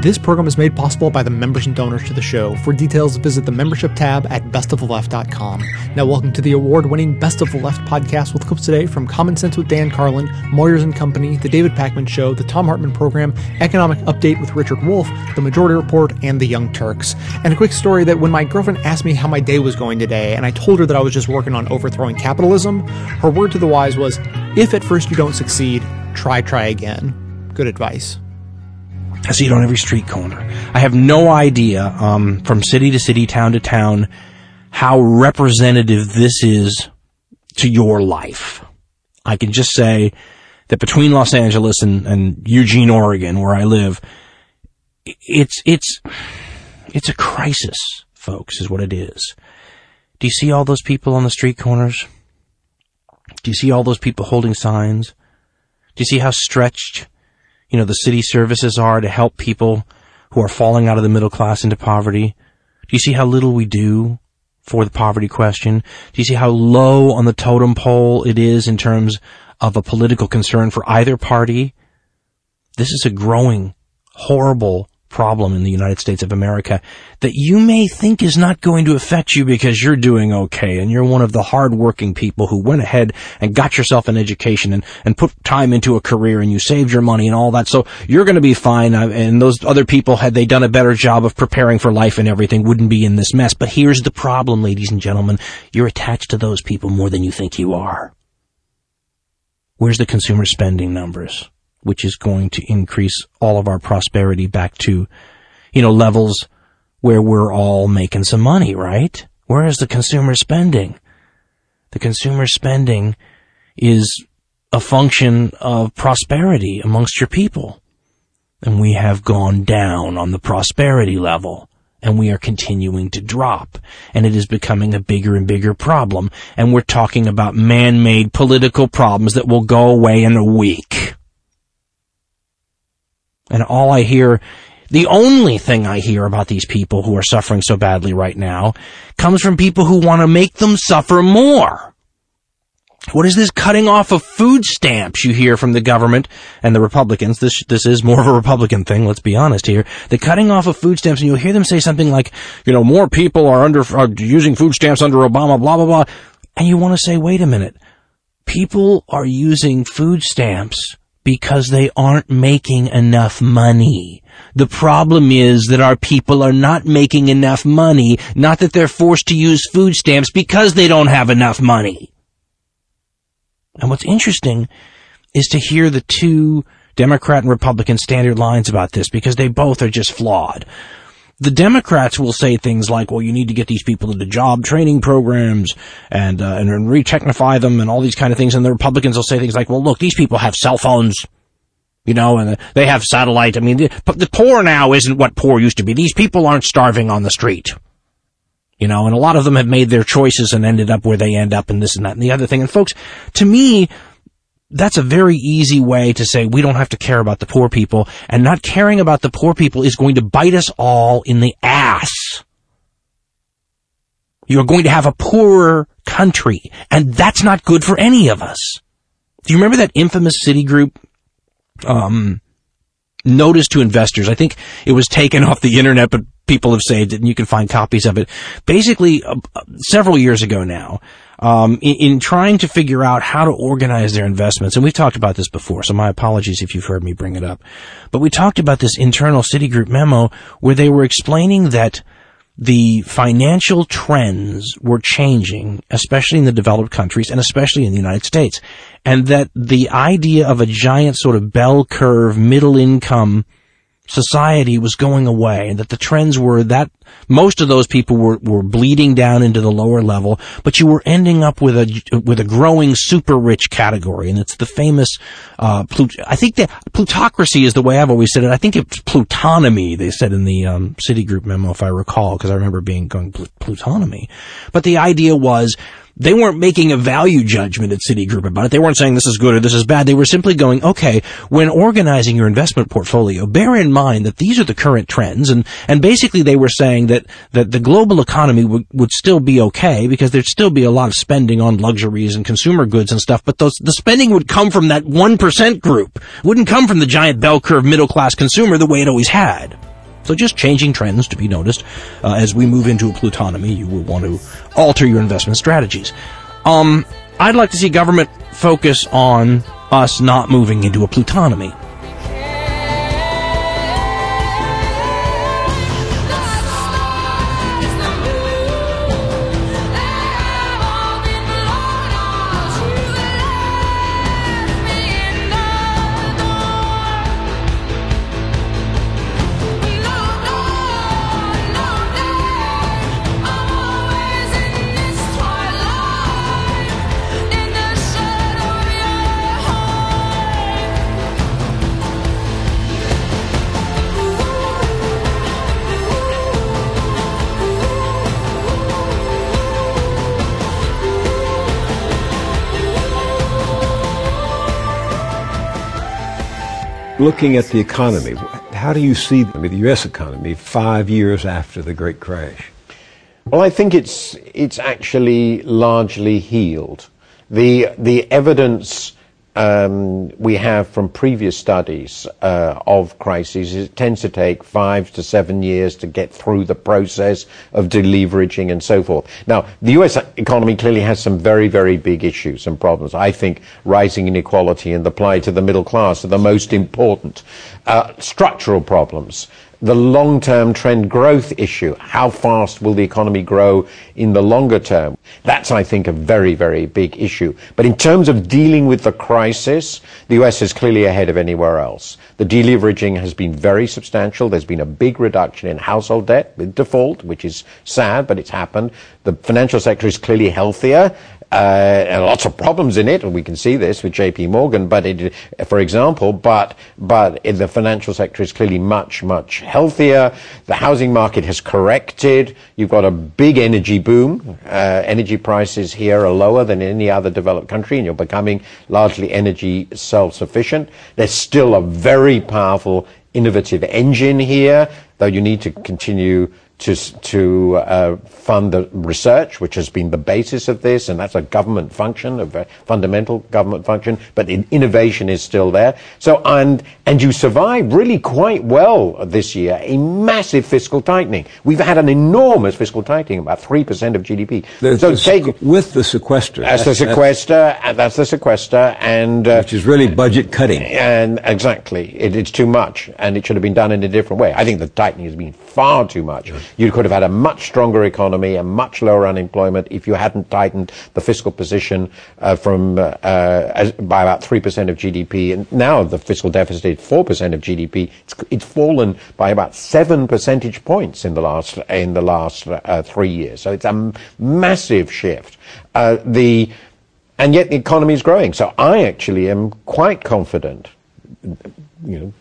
This program is made possible by the members and donors to the show. For details, visit the membership tab at bestoftheleft.com. Now, welcome to the award-winning Best of the Left podcast with clips today from Common Sense with Dan Carlin, Moyers and Company, The David Pakman Show, The Thom Hartmann Program, Economic Update with Richard Wolff, The Majority Report, and The Young Turks. And a quick story that when my girlfriend asked me how my day was going today, and I told her that I was just working on overthrowing capitalism, her word to the wise was, if at first you don't succeed, try, try again. Good advice. I see it on every street corner. I have no idea, um, from city to city, town to town, how representative this is to your life. I can just say that between Los Angeles and, and Eugene, Oregon, where I live, it's, it's, it's a crisis, folks, is what it is. Do you see all those people on the street corners? Do you see all those people holding signs? Do you see how stretched you know, the city services are to help people who are falling out of the middle class into poverty? Do you see how little we do for the poverty question? Do you see how low on the totem pole it is in terms of a political concern for either party? This is a growing, horrible problem in the United States of America that you may think is not going to affect you because you're doing okay and you're one of the hardworking people who went ahead and got yourself an education and, and put time into a career and you saved your money and all that. So you're going to be fine. Uh, and those other people, had they done a better job of preparing for life and everything, wouldn't be in this mess. But here's the problem, ladies and gentlemen. You're attached to those people more than you think you are. Where's the consumer spending numbers? Which is going to increase all of our prosperity back to, you know, levels where we're all making some money, right? Where is the consumer spending? The consumer spending is a function of prosperity amongst your people. And we have gone down on the prosperity level and we are continuing to drop. And it is becoming a bigger and bigger problem. And we're talking about man-made political problems that will go away in a week. And all I hear, the only thing I hear about these people who are suffering so badly right now comes from people who want to make them suffer more. What is this cutting off of food stamps you hear from the government and the Republicans? This, this is more of a Republican thing, let's be honest here. The cutting off of food stamps and you'll hear them say something like, you know, more people are under, are using food stamps under Obama, blah, blah, blah. And you want to say, wait a minute. People are using food stamps because they aren't making enough money. The problem is that our people are not making enough money, not that they're forced to use food stamps because they don't have enough money. And what's interesting is to hear the two Democrat and Republican standard lines about this because they both are just flawed the Democrats will say things like, well, you need to get these people into job training programs and, uh, and, and re-technify them and all these kind of things. And the Republicans will say things like, well, look, these people have cell phones, you know, and they have satellite. I mean, the, the poor now isn't what poor used to be. These people aren't starving on the street. You know, and a lot of them have made their choices and ended up where they end up and this and that and the other thing. And folks, to me, that's a very easy way to say we don't have to care about the poor people, and not caring about the poor people is going to bite us all in the ass. You're going to have a poorer country, and that's not good for any of us. Do you remember that infamous Citigroup um, notice to investors? I think it was taken off the internet, but people have saved it, and you can find copies of it. Basically, uh, several years ago now, um, in, in, trying to figure out how to organize their investments. And we've talked about this before, so my apologies if you've heard me bring it up. But we talked about this internal Citigroup memo where they were explaining that the financial trends were changing, especially in the developed countries and especially in the United States. And that the idea of a giant sort of bell curve middle income society was going away and that the trends were that most of those people were, were bleeding down into the lower level, but you were ending up with a, with a growing super rich category. And it's the famous, uh, Plut- I think that plutocracy is the way I've always said it. I think it's plutonomy, they said in the, um, Citigroup memo, if I recall, because I remember being going plutonomy. But the idea was, they weren't making a value judgment at Citigroup about it. They weren't saying this is good or this is bad. They were simply going, okay, when organizing your investment portfolio, bear in mind that these are the current trends. And, and basically they were saying that, that the global economy would, would still be okay because there'd still be a lot of spending on luxuries and consumer goods and stuff. But those, the spending would come from that 1% group. It wouldn't come from the giant bell curve middle class consumer the way it always had. So just changing trends to be noticed. Uh, as we move into a plutonomy, you will want to alter your investment strategies. Um, I'd like to see government focus on us not moving into a plutonomy. Looking at the economy, how do you see the U.S. economy five years after the Great Crash? Well, I think it's it's actually largely healed. The the evidence um, we have from previous studies uh, of crises, it tends to take five to seven years to get through the process of deleveraging and so forth. Now, the U.S. economy clearly has some very, very big issues and problems. I think rising inequality and the plight of the middle class are the most important. Uh, structural problems the long-term trend growth issue. How fast will the economy grow in the longer term? That's, I think, a very, very big issue. But in terms of dealing with the crisis, the US is clearly ahead of anywhere else. The deleveraging has been very substantial. There's been a big reduction in household debt with default, which is sad, but it's happened. The financial sector is clearly healthier uh, lots of problems in it, and we can see this with J.P. Morgan. But it, for example, but but the financial sector is clearly much much healthier. The housing market has corrected. You've got a big energy boom. Uh, energy prices here are lower than in any other developed country, and you're becoming largely energy self-sufficient. There's still a very powerful innovative engine here, though you need to continue to, to uh, fund the research, which has been the basis of this, and that's a government function, a fundamental government function, but innovation is still there. So, and, and you survived really quite well this year, a massive fiscal tightening. We've had an enormous fiscal tightening, about 3% of GDP. There's so take, with the sequester. That's, that's the sequester, that's, that's the sequester, and... Uh, which is really budget cutting. And exactly. It, it's too much, and it should have been done in a different way. I think the tightening has been far too much. You could have had a much stronger economy, a much lower unemployment if you hadn't tightened the fiscal position uh, from uh, uh by about three percent of GDP. And now the fiscal deficit is four percent of GDP. It's, it's, fallen by about seven percentage points in the last in the last uh, three years. So it's a massive shift. Uh, the and yet the economy is growing. So I actually am quite confident. You know,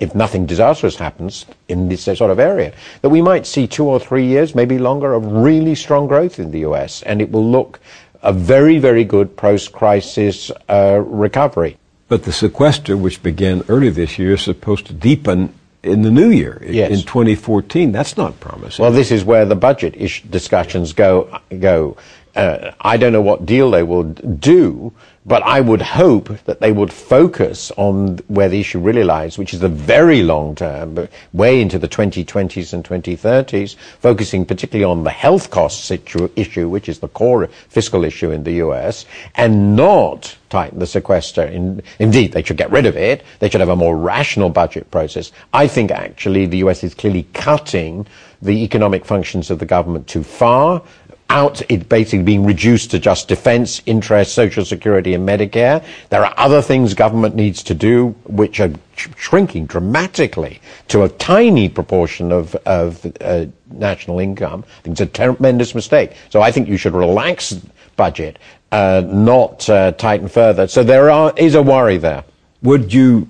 if nothing disastrous happens in this sort of area, that we might see two or three years, maybe longer, of really strong growth in the US, and it will look a very, very good post-crisis uh, recovery. But the sequester, which began early this year, is supposed to deepen in the new year, yes. in 2014. That's not promising. Well, this is where the budget discussions go. Go. Uh, I don't know what deal they will do, but I would hope that they would focus on where the issue really lies, which is the very long term, way into the 2020s and 2030s, focusing particularly on the health cost situ- issue, which is the core fiscal issue in the US, and not tighten the sequester. In, indeed, they should get rid of it. They should have a more rational budget process. I think actually the US is clearly cutting the economic functions of the government too far out it basically being reduced to just defense, interest, social security and Medicare. There are other things government needs to do which are shrinking dramatically to a tiny proportion of, of uh, national income. I think it's a tremendous mistake. So I think you should relax budget, uh, not uh, tighten further. So there are, is a worry there. Would you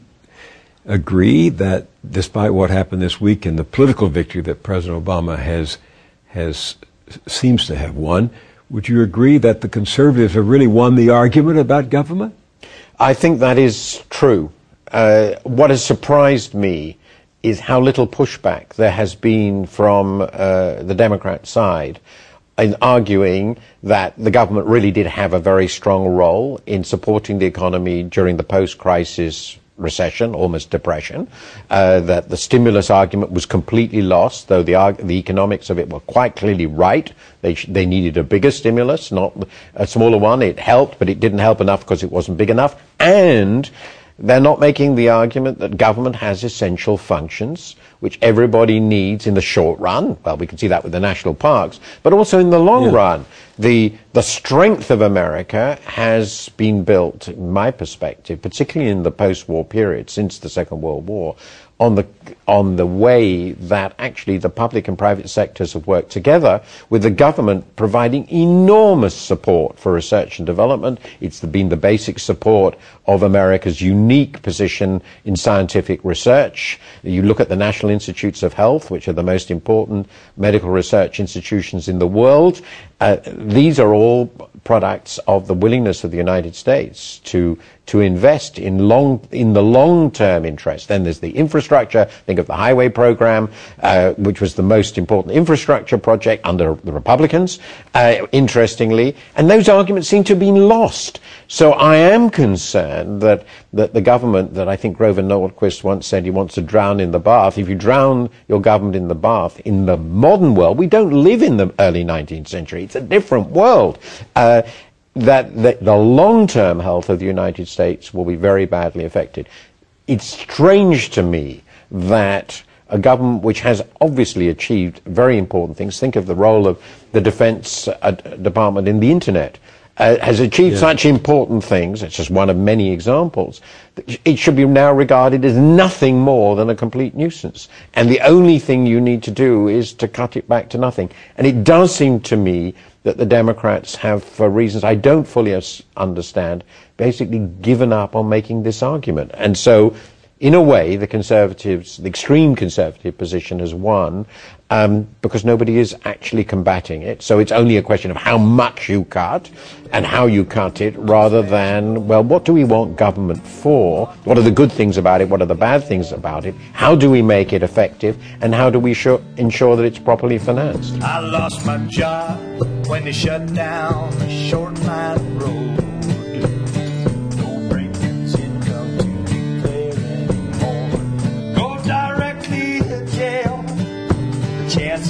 agree that despite what happened this week and the political victory that President Obama has has seems to have won. Would you agree that the conservatives have really won the argument about government? I think that is true. Uh, what has surprised me is how little pushback there has been from uh, the Democrat side in arguing that the government really did have a very strong role in supporting the economy during the post-crisis recession, almost depression, uh, that the stimulus argument was completely lost, though the, the economics of it were quite clearly right. They, sh- they needed a bigger stimulus, not a smaller one. It helped, but it didn't help enough because it wasn't big enough. And they're not making the argument that government has essential functions which everybody needs in the short run. Well, we can see that with the national parks, but also in the long yeah. run. The, the strength of America has been built, in my perspective, particularly in the post-war period, since the Second World War, on the on the way that actually the public and private sectors have worked together with the government providing enormous support for research and development. It's been the basic support of America's unique position in scientific research. You look at the National Institutes of Health, which are the most important medical research institutions in the world. Uh, these are all products of the willingness of the United States to to invest in long in the long term interest. Then there's the infrastructure. Think of the highway program, uh, which was the most important infrastructure project under the Republicans. Uh, interestingly, and those arguments seem to have been lost. So I am concerned that that the government that I think Grover Norquist once said he wants to drown in the bath. If you drown your government in the bath in the modern world, we don't live in the early 19th century. It's a different world. Uh, that, that the long-term health of the United States will be very badly affected. It's strange to me that a government which has obviously achieved very important things, think of the role of the Defense uh, Department in the Internet, uh, has achieved yeah. such important things, it's just one of many examples, it should be now regarded as nothing more than a complete nuisance. And the only thing you need to do is to cut it back to nothing. And it does seem to me that the Democrats have, for reasons I don't fully understand, basically given up on making this argument. And so, in a way, the conservatives, the extreme conservative position has won um, because nobody is actually combating it. So it's only a question of how much you cut and how you cut it rather than, well, what do we want government for? What are the good things about it? What are the bad things about it? How do we make it effective? And how do we ensure that it's properly financed? I lost my job when they shut down short road.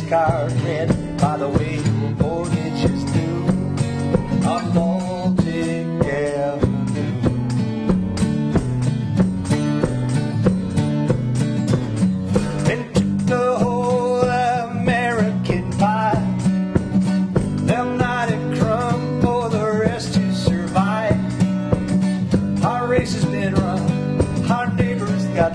Card read by the way your mortgage is due. I'm Baltic Avenue. Then took the whole American pie. Them not a crumb for the rest to survive. Our race has been run. Our neighbors got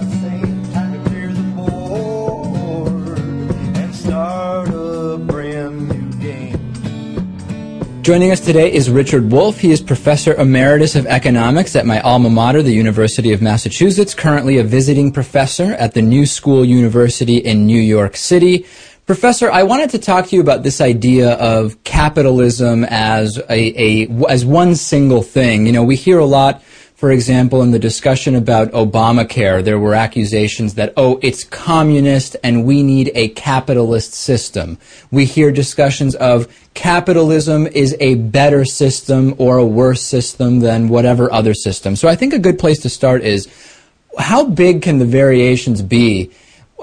Joining us today is Richard Wolff. He is Professor Emeritus of Economics at my alma mater, the University of Massachusetts, currently a visiting professor at the New School University in New York City. Professor, I wanted to talk to you about this idea of capitalism as a, a as one single thing. You know, we hear a lot for example, in the discussion about Obamacare, there were accusations that, oh, it's communist and we need a capitalist system. We hear discussions of capitalism is a better system or a worse system than whatever other system. So I think a good place to start is how big can the variations be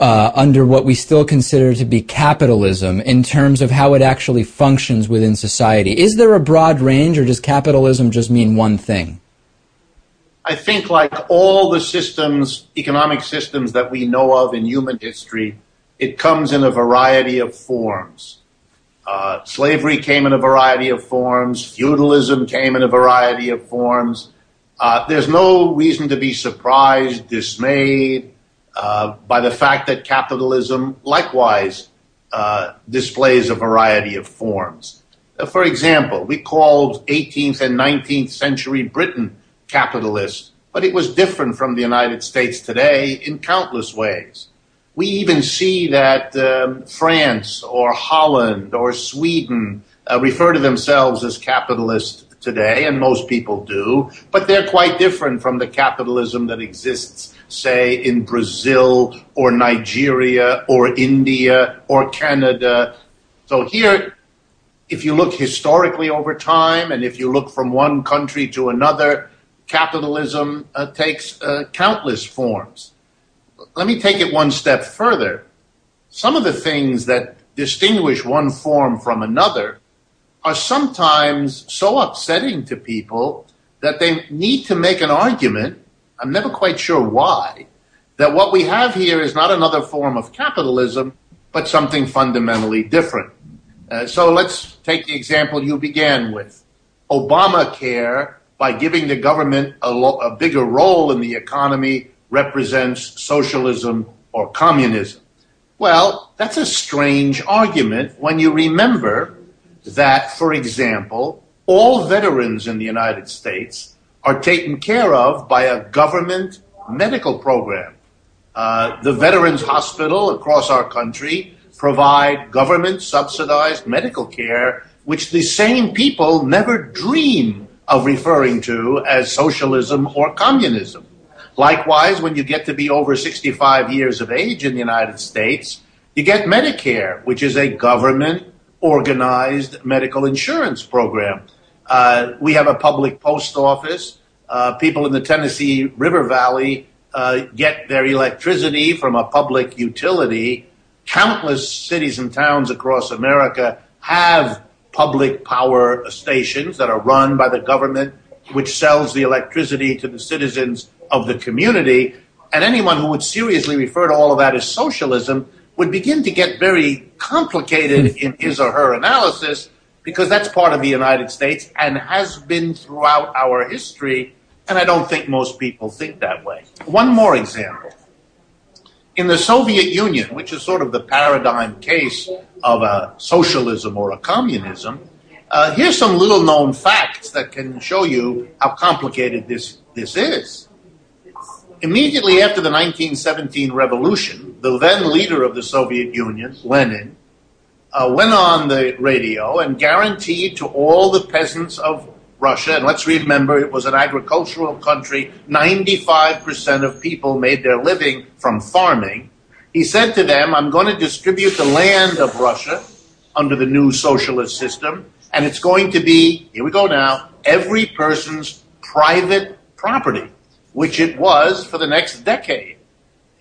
uh, under what we still consider to be capitalism in terms of how it actually functions within society? Is there a broad range or does capitalism just mean one thing? I think, like all the systems, economic systems that we know of in human history, it comes in a variety of forms. Uh, slavery came in a variety of forms. Feudalism came in a variety of forms. Uh, there's no reason to be surprised, dismayed uh, by the fact that capitalism likewise uh, displays a variety of forms. Uh, for example, we called 18th and 19th century Britain capitalist, but it was different from the United States today in countless ways. We even see that um, France or Holland or Sweden uh, refer to themselves as capitalist today, and most people do, but they're quite different from the capitalism that exists, say, in Brazil or Nigeria or India or Canada. So here, if you look historically over time and if you look from one country to another, capitalism uh, takes uh, countless forms. Let me take it one step further. Some of the things that distinguish one form from another are sometimes so upsetting to people that they need to make an argument. I'm never quite sure why. That what we have here is not another form of capitalism, but something fundamentally different. Uh, so let's take the example you began with. Obamacare, by giving the government a, bigger role in the economy, represents socialism or communism. Well, that's a strange argument when you remember that, for example, all veterans in the United States are taken care of by a government medical program. Uh, the Veterans Hospital across our country provide government subsidized medical care, which the same people never dream of referring to as socialism or communism. Likewise, when you get to be over 65 years of age in the United States, you get Medicare, which is a government organized medical insurance program. Uh, we have a public post office. Uh, people in the Tennessee River Valley uh, get their electricity from a public utility. Countless cities and towns across America have public power stations that are run by the government, which sells the electricity to the citizens of the community. And anyone who would seriously refer to all of that as socialism would begin to get very complicated hmm. in his or her analysis because that's part of the United States and has been throughout our history. And I don't think most people think that way. One more example. In the Soviet Union, which is sort of the paradigm case of a socialism or a communism, uh, here's some little known facts that can show you how complicated this, this is. Immediately after the 1917 revolution, the then leader of the Soviet Union, Lenin, uh, went on the radio and guaranteed to all the peasants of Russia, and let's remember it was an agricultural country, 95% of people made their living from farming. He said to them, I'm going to distribute the land of Russia under the new socialist system, and it's going to be, here we go now, every person's private property, which it was for the next decade.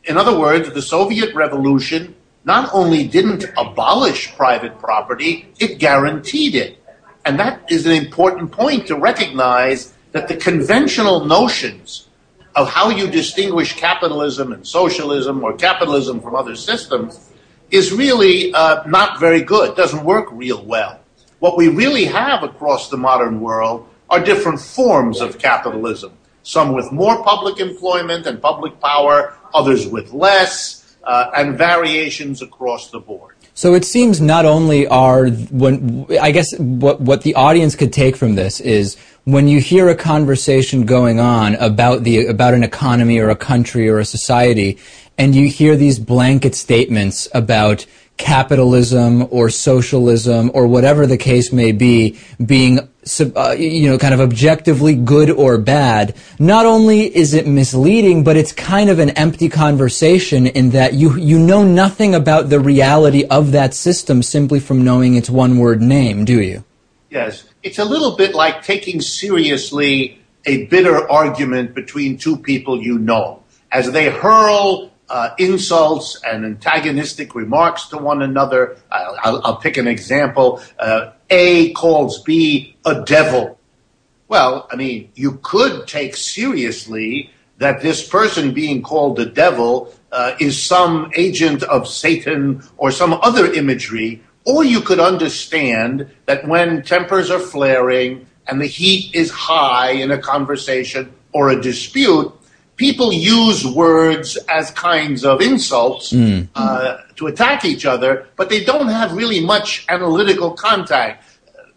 In other words, the Soviet Revolution not only didn't abolish private property, it guaranteed it. And that is an important point to recognize that the conventional notions of how you distinguish capitalism and socialism or capitalism from other systems is really uh, not very good, doesn't work real well. What we really have across the modern world are different forms of capitalism, some with more public employment and public power, others with less, uh, and variations across the board. So it seems not only are when I guess what what the audience could take from this is when you hear a conversation going on about the about an economy or a country or a society and you hear these blanket statements about capitalism or socialism or whatever the case may be being uh, you know kind of objectively good or bad not only is it misleading but it's kind of an empty conversation in that you you know nothing about the reality of that system simply from knowing its one word name do you? Yes. It's a little bit like taking seriously a bitter argument between two people you know. As they hurl uh, insults and antagonistic remarks to one another. I'll, I'll, I'll pick an example. Uh, a calls B a devil. Well, I mean, you could take seriously that this person being called a devil uh, is some agent of Satan or some other imagery, or you could understand that when tempers are flaring and the heat is high in a conversation or a dispute, people use words as kinds of insults mm. uh, to attack each other, but they don't have really much analytical contact.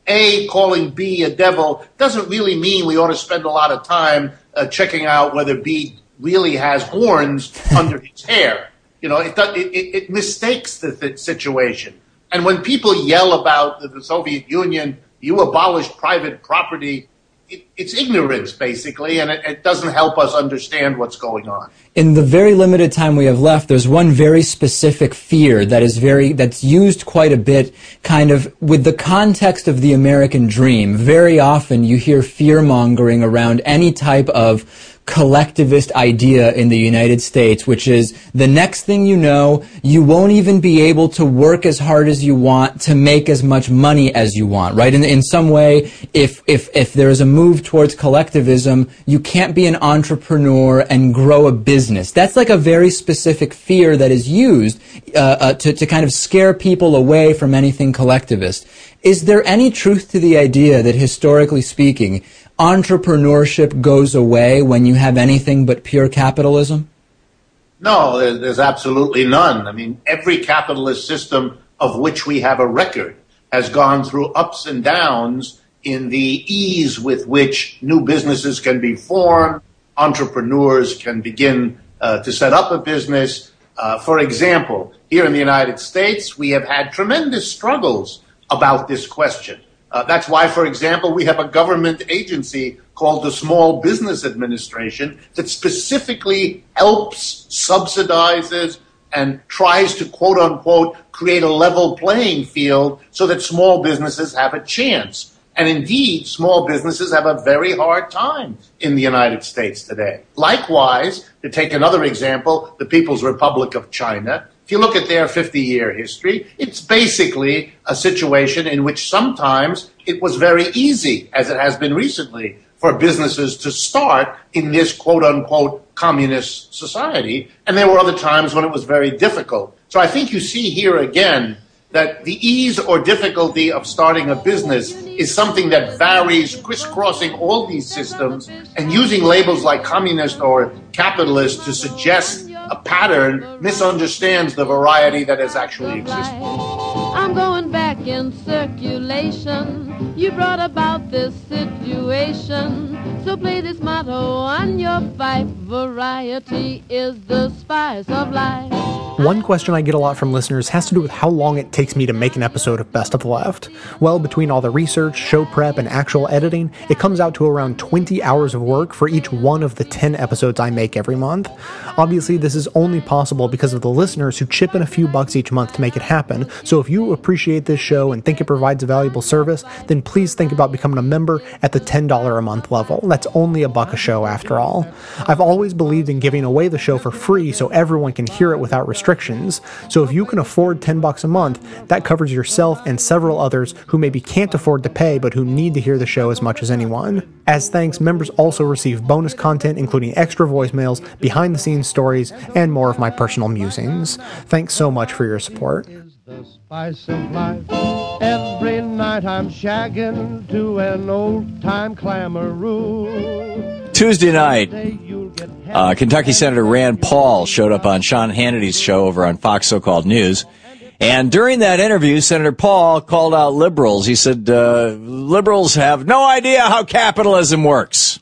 A calling B a devil doesn't really mean we ought to spend a lot of time uh, checking out whether B really has horns under his hair. You know, it, it, it mistakes the, the situation. And when people yell about the, the Soviet Union, you abolished private property, it, it's ignorance basically, and it, it, doesn't help us understand what's going on. In the very limited time we have left, there's one very specific fear that is very that's used quite a bit, kind of with the context of the American dream. Very often, you hear fear mongering around any type of collectivist idea in the United States, which is the next thing you know, you won't even be able to work as hard as you want to make as much money as you want, right? In, in some way, if, if, if there is a move towards collectivism, you can't be an entrepreneur and grow a business. That's like a very specific fear that is used uh, uh, to, to kind of scare people away from anything collectivist. Is there any truth to the idea that historically speaking, entrepreneurship goes away when you have anything but pure capitalism? No, there's absolutely none. I mean, every capitalist system of which we have a record has gone through ups and downs in the ease with which new businesses can be formed, entrepreneurs can begin uh, to set up a business. Uh, for example, here in the United States, we have had tremendous struggles about this question. Uh, that's why, for example, we have a government agency called the Small Business Administration that specifically helps, subsidizes, and tries to quote unquote create a level playing field so that small businesses have a chance. And indeed, small businesses have a very hard time in the United States today. Likewise, to take another example, the People's Republic of China if you look at their 50 year history, it's basically a situation in which sometimes it was very easy, as it has been recently, for businesses to start in this quote unquote communist society. And there were other times when it was very difficult. So I think you see here again that the ease or difficulty of starting a business is something that varies crisscrossing all these systems and using labels like communist or capitalist to suggest a pattern misunderstands the variety that has actually existed. I'm going back in circulation. You brought about this situation. So play this motto on your pipe. Variety is the spice of life. One question I get a lot from listeners has to do with how long it takes me to make an episode of Best of the Left. Well, between all the research, show prep, and actual editing, it comes out to around 20 hours of work for each one of the 10 episodes I make every month. Obviously, this is only possible because of the listeners who chip in a few bucks each month to make it happen, so if you appreciate this show and think it provides a valuable service, then please think about becoming a member at the $10 a month level. That's only a buck a show after all. I've always believed in giving away the show for free so everyone can hear it without restrictions restrictions. So if you can afford 10 bucks a month, that covers yourself and several others who maybe can't afford to pay but who need to hear the show as much as anyone. As thanks, members also receive bonus content including extra voicemails, behind the scenes stories, and more of my personal musings. Thanks so much for your support. Every night I'm shagging to an old time Tuesday night, uh, Kentucky Senator Rand Paul showed up on Sean Hannity's show over on Fox So-Called News. And during that interview, Senator Paul called out liberals. He said, uh, liberals have no idea how capitalism works.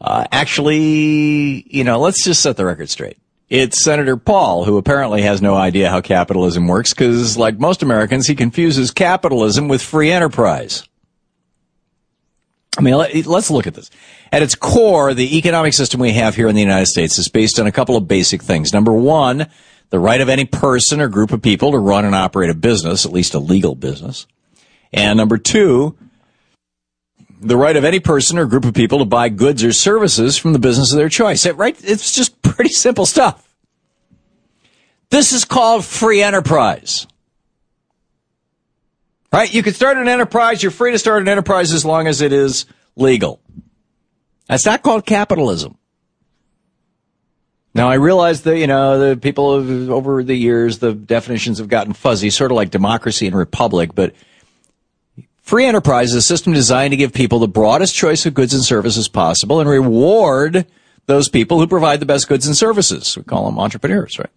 Uh, actually, you know, let's just set the record straight. It's Senator Paul who apparently has no idea how capitalism works because, like most Americans, he confuses capitalism with free enterprise. I mean, let's look at this. At its core, the economic system we have here in the United States is based on a couple of basic things. Number one, the right of any person or group of people to run and operate a business, at least a legal business. And number two, the right of any person or group of people to buy goods or services from the business of their choice. Right? It's just pretty simple stuff. This is called free enterprise. Right? You can start an enterprise. You're free to start an enterprise as long as it is legal. That's not called capitalism. Now I realize that, you know, the people have, over the years, the definitions have gotten fuzzy, sort of like democracy and republic, but free enterprise is a system designed to give people the broadest choice of goods and services possible and reward those people who provide the best goods and services. We call them entrepreneurs, right?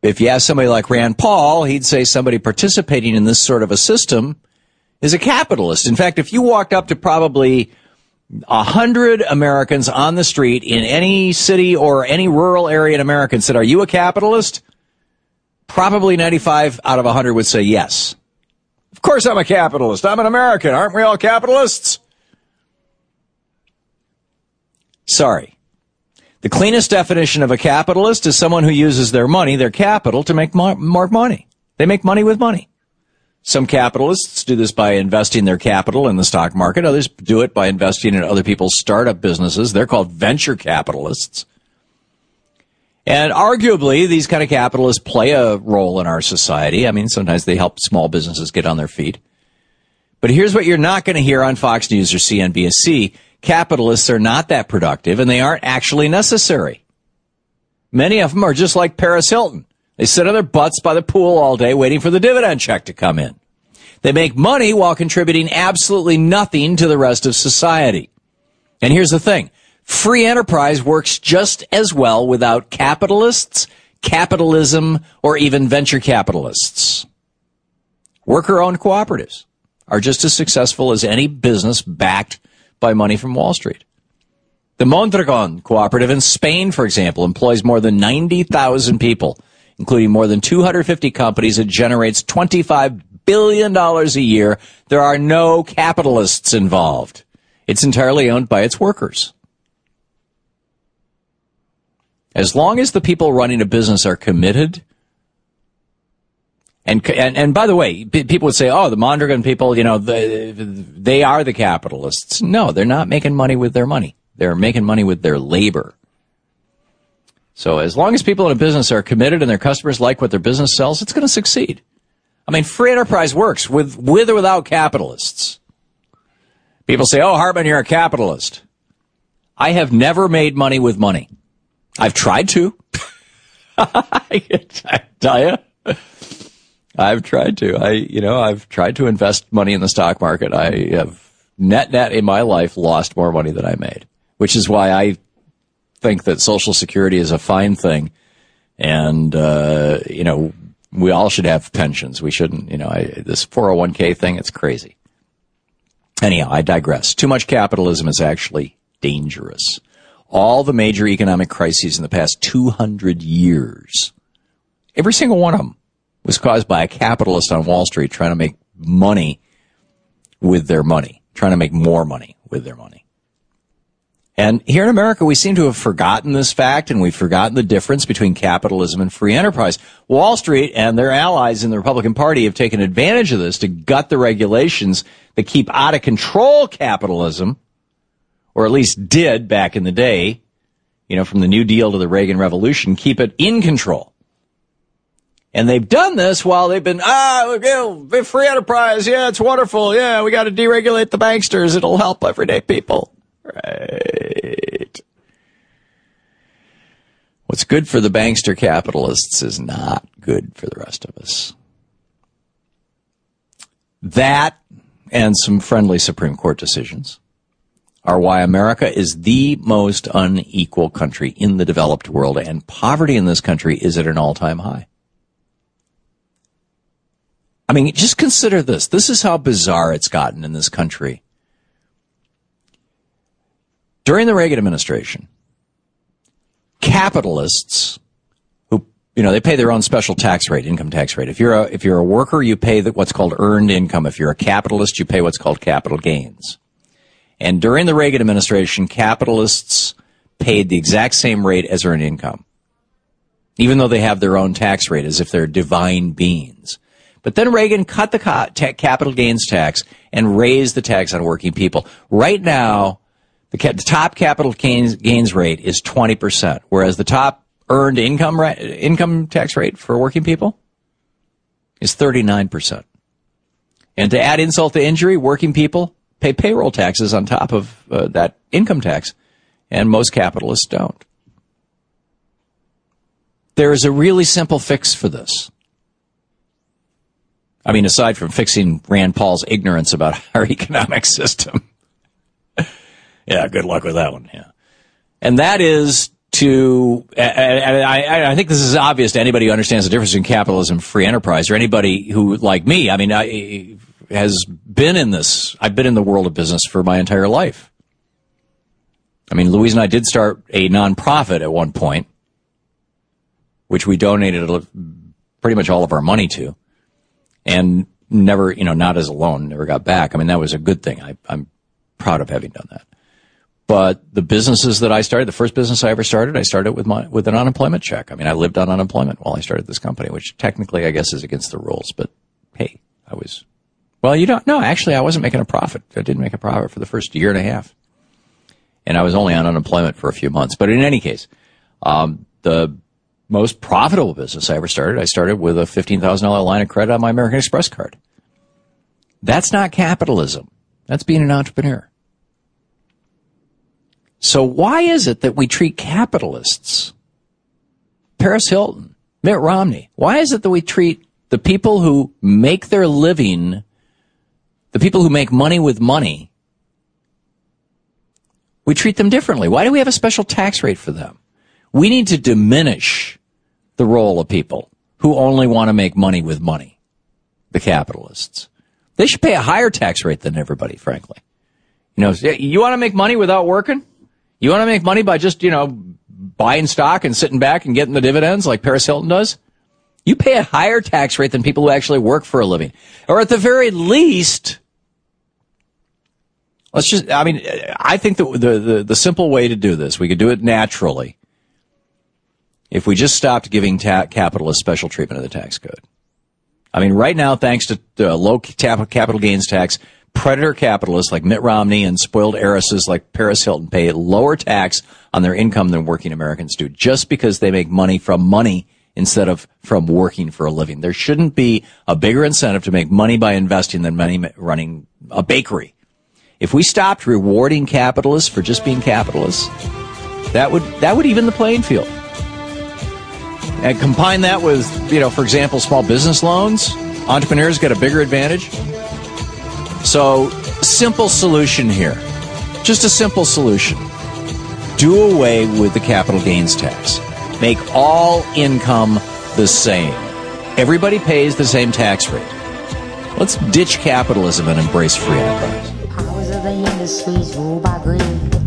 If you ask somebody like Rand Paul, he'd say somebody participating in this sort of a system is a capitalist. In fact, if you walked up to probably a hundred Americans on the street in any city or any rural area in America and said, are you a capitalist? Probably 95 out of 100 would say yes. Of course I'm a capitalist. I'm an American. Aren't we all capitalists? Sorry. The cleanest definition of a capitalist is someone who uses their money, their capital, to make more, more money. They make money with money. Some capitalists do this by investing their capital in the stock market. Others do it by investing in other people's startup businesses. They're called venture capitalists. And arguably, these kind of capitalists play a role in our society. I mean, sometimes they help small businesses get on their feet. But here's what you're not going to hear on Fox News or CNBC. Capitalists are not that productive and they aren't actually necessary. Many of them are just like Paris Hilton. They sit on their butts by the pool all day waiting for the dividend check to come in. They make money while contributing absolutely nothing to the rest of society. And here's the thing. Free enterprise works just as well without capitalists, capitalism, or even venture capitalists. Worker owned cooperatives are just as successful as any business backed by money from Wall Street. The Mondragon cooperative in Spain, for example, employs more than 90,000 people, including more than 250 companies. It generates $25 billion a year. There are no capitalists involved. It's entirely owned by its workers. As long as the people running a business are committed, and and, and by the way, people would say, "Oh, the Mondragon people, you know, the, they are the capitalists." No, they're not making money with their money. They're making money with their labor. So as long as people in a business are committed and their customers like what their business sells, it's going to succeed. I mean, free enterprise works with with or without capitalists. People say, "Oh, Hartmann, you're a capitalist." I have never made money with money. I've tried to. I tell you, I've tried to. I, you know, I've tried to invest money in the stock market. I have net net in my life lost more money than I made, which is why I think that Social Security is a fine thing, and uh, you know, we all should have pensions. We shouldn't, you know, I, this 401k thing, it's crazy. Anyhow, I digress. Too much capitalism is actually dangerous all the major economic crises in the past 200 years, every single one of them was caused by a capitalist on Wall Street trying to make money with their money, trying to make more money with their money. And here in America, we seem to have forgotten this fact and we've forgotten the difference between capitalism and free enterprise. Wall Street and their allies in the Republican Party have taken advantage of this to gut the regulations that keep out of control capitalism or at least did back in the day, you know, from the New Deal to the Reagan Revolution, keep it in control. And they've done this while they've been, ah, free enterprise. Yeah, it's wonderful. Yeah, we got to deregulate the banksters. It'll help everyday people. Right. What's good for the bankster capitalists is not good for the rest of us. That and some friendly Supreme Court decisions are why America is the most unequal country in the developed world, and poverty in this country is at an all time high. I mean, just consider this. This is how bizarre it's gotten in this country. During the Reagan administration, capitalists who, you know, they pay their own special tax rate, income tax rate. If you're a, if you're a worker, you pay what's called earned income. If you're a capitalist, you pay what's called capital gains. And during the Reagan administration, capitalists paid the exact same rate as earned income, even though they have their own tax rate as if they're divine beings. But then Reagan cut the capital gains tax and raised the tax on working people. Right now, the, top capital gains, gains rate is 20%, whereas the top earned income, income tax rate for working people is 39%. And to add insult to injury, working people pay payroll taxes on top of uh, that income tax, and most capitalists don't. There is a really simple fix for this. I mean, aside from fixing Rand Paul's ignorance about our economic system. yeah, good luck with that one. Yeah. And that is to, and I, think this is obvious to anybody who understands the difference in capitalism and free enterprise, or anybody who, like me, I mean, I, has been in this. I've been in the world of business for my entire life. I mean, Louise and I did start a nonprofit at one point, which we donated pretty much all of our money to. And never, you know, not as a loan, never got back. I mean, that was a good thing. I, I'm proud of having done that. But the businesses that I started, the first business I ever started, I started with my, with an unemployment check. I mean, I lived on unemployment while I started this company, which technically I guess is against the rules, but hey, I was, well, you don't, no, actually I wasn't making a profit. I didn't make a profit for the first year and a half. And I was only on unemployment for a few months. But in any case, um, the most profitable business I ever started, I started with a $15,000 line of credit on my American Express card. That's not capitalism. That's being an entrepreneur. So why is it that we treat capitalists, Paris Hilton, Mitt Romney, why is it that we treat the people who make their living, the people who make money with money, we treat them differently? Why do we have a special tax rate for them? We need to diminish the role of people who only want to make money with money, the capitalists. They should pay a higher tax rate than everybody, frankly. You know, you want to make money without working? You want to make money by just, you know, buying stock and sitting back and getting the dividends like Paris Hilton does? You pay a higher tax rate than people who actually work for a living. Or at the very least, let's just, I mean, I think the, the, the, the simple way to do this, we could do it naturally if we just stopped giving ta- capitalists special treatment in the tax code. I mean, right now, thanks to uh, low capital gains tax, predator capitalists like Mitt Romney and spoiled heiresses like Paris Hilton pay lower tax on their income than working Americans do just because they make money from money instead of from working for a living. There shouldn't be a bigger incentive to make money by investing than money running a bakery. If we stopped rewarding capitalists for just being capitalists, that would, that would even the playing field. And combine that with, you know, for example, small business loans, entrepreneurs get a bigger advantage. So, simple solution here. Just a simple solution. Do away with the capital gains tax. Make all income the same. Everybody pays the same tax rate. Let's ditch capitalism and embrace free enterprise. Of the industries ruled by greed,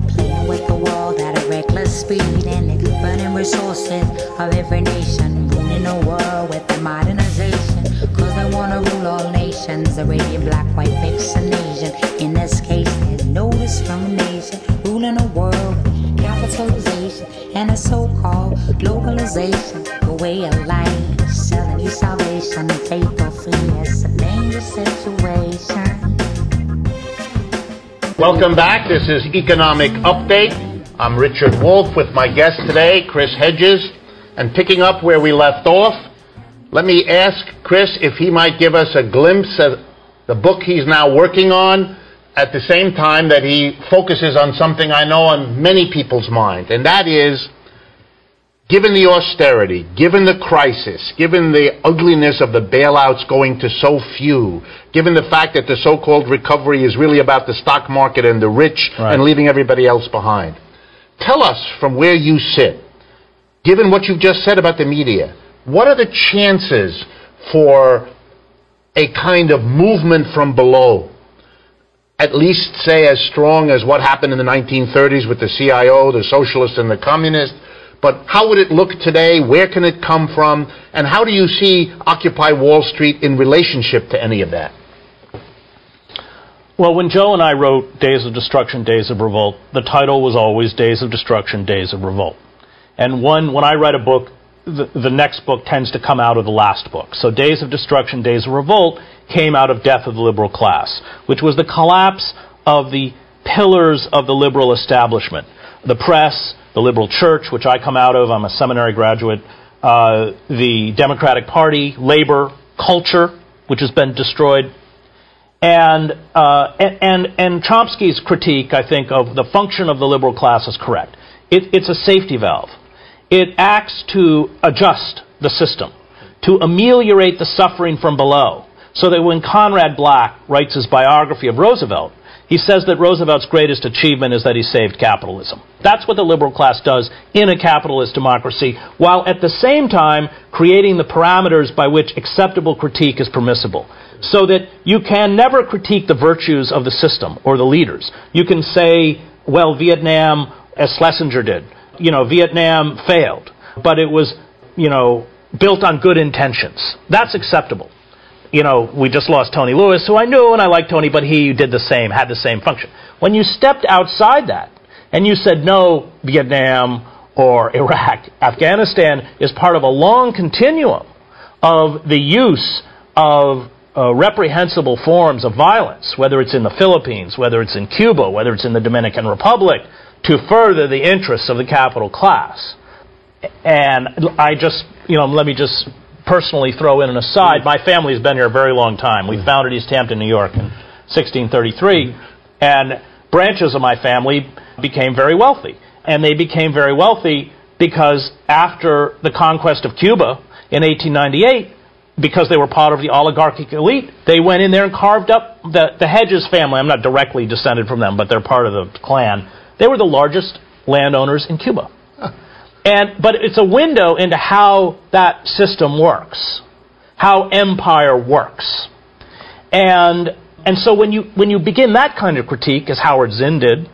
playing with the world at a reckless speed, and could burning resources of every nation, ruling the world with their modernization. Cause they wanna rule all nations, Arabian, black, white, mixed, and Asian. In this case, there's no discrimination, ruling the world with capitalization and a so-called globalization, the way of life, selling you salvation, take or free. It's a dangerous situation. Welcome back. This is Economic Update. I'm Richard Wolff with my guest today, Chris Hedges. And picking up where we left off, let me ask Chris if he might give us a glimpse of the book he's now working on at the same time that he focuses on something I know on many people's mind, and that is given the austerity, given the crisis, given the ugliness of the bailouts going to so few, given the fact that the so-called recovery is really about the stock market and the rich Right. and leaving everybody else behind. Tell us from where you sit, given what you've just said about the media, what are the chances for a kind of movement from below? At least say as strong as what happened in the 1930s with the CIO, the socialists and the communists. But how would it look today? Where can it come from? And how do you see Occupy Wall Street in relationship to any of that? Well, when Joe and I wrote Days of Destruction, Days of Revolt, the title was always Days of Destruction, Days of Revolt. And one, when I write a book, the, the next book tends to come out of the last book. So Days of Destruction, Days of Revolt came out of Death of the Liberal Class, which was the collapse of the pillars of the liberal establishment. The press, the liberal church, which I come out of, I'm a seminary graduate, uh, the Democratic Party, labor, culture, which has been destroyed, and, uh, and, and Chomsky's critique, I think, of the function of the liberal class is correct. It, it's a safety valve. It acts to adjust the system, to ameliorate the suffering from below. So that when Conrad Black writes his biography of Roosevelt, he says that Roosevelt's greatest achievement is that he saved capitalism. That's what the liberal class does in a capitalist democracy, while at the same time creating the parameters by which acceptable critique is permissible. So that you can never critique the virtues of the system or the leaders. You can say, well, Vietnam, as Schlesinger did, you know, Vietnam failed, but it was, you know, built on good intentions. That's acceptable. You know, we just lost Tony Lewis, who I knew and I liked Tony, but he did the same, had the same function. When you stepped outside that and you said no Vietnam or Iraq, Afghanistan is part of a long continuum of the use of uh, reprehensible forms of violence, whether it's in the Philippines, whether it's in Cuba, whether it's in the Dominican Republic, to further the interests of the capital class. And I just, you know, let me just personally throw in an aside. Mm. My family's been here a very long time. We mm. founded East Hampton, New York in 1633, and branches of my family became very wealthy. And they became very wealthy because after the conquest of Cuba in 1898, because they were part of the oligarchic elite, they went in there and carved up the, the Hedges family. I'm not directly descended from them, but they're part of the clan. They were the largest landowners in Cuba. And, but it's a window into how that system works, how empire works. And, and so when you, when you begin that kind of critique, as Howard Zinn did,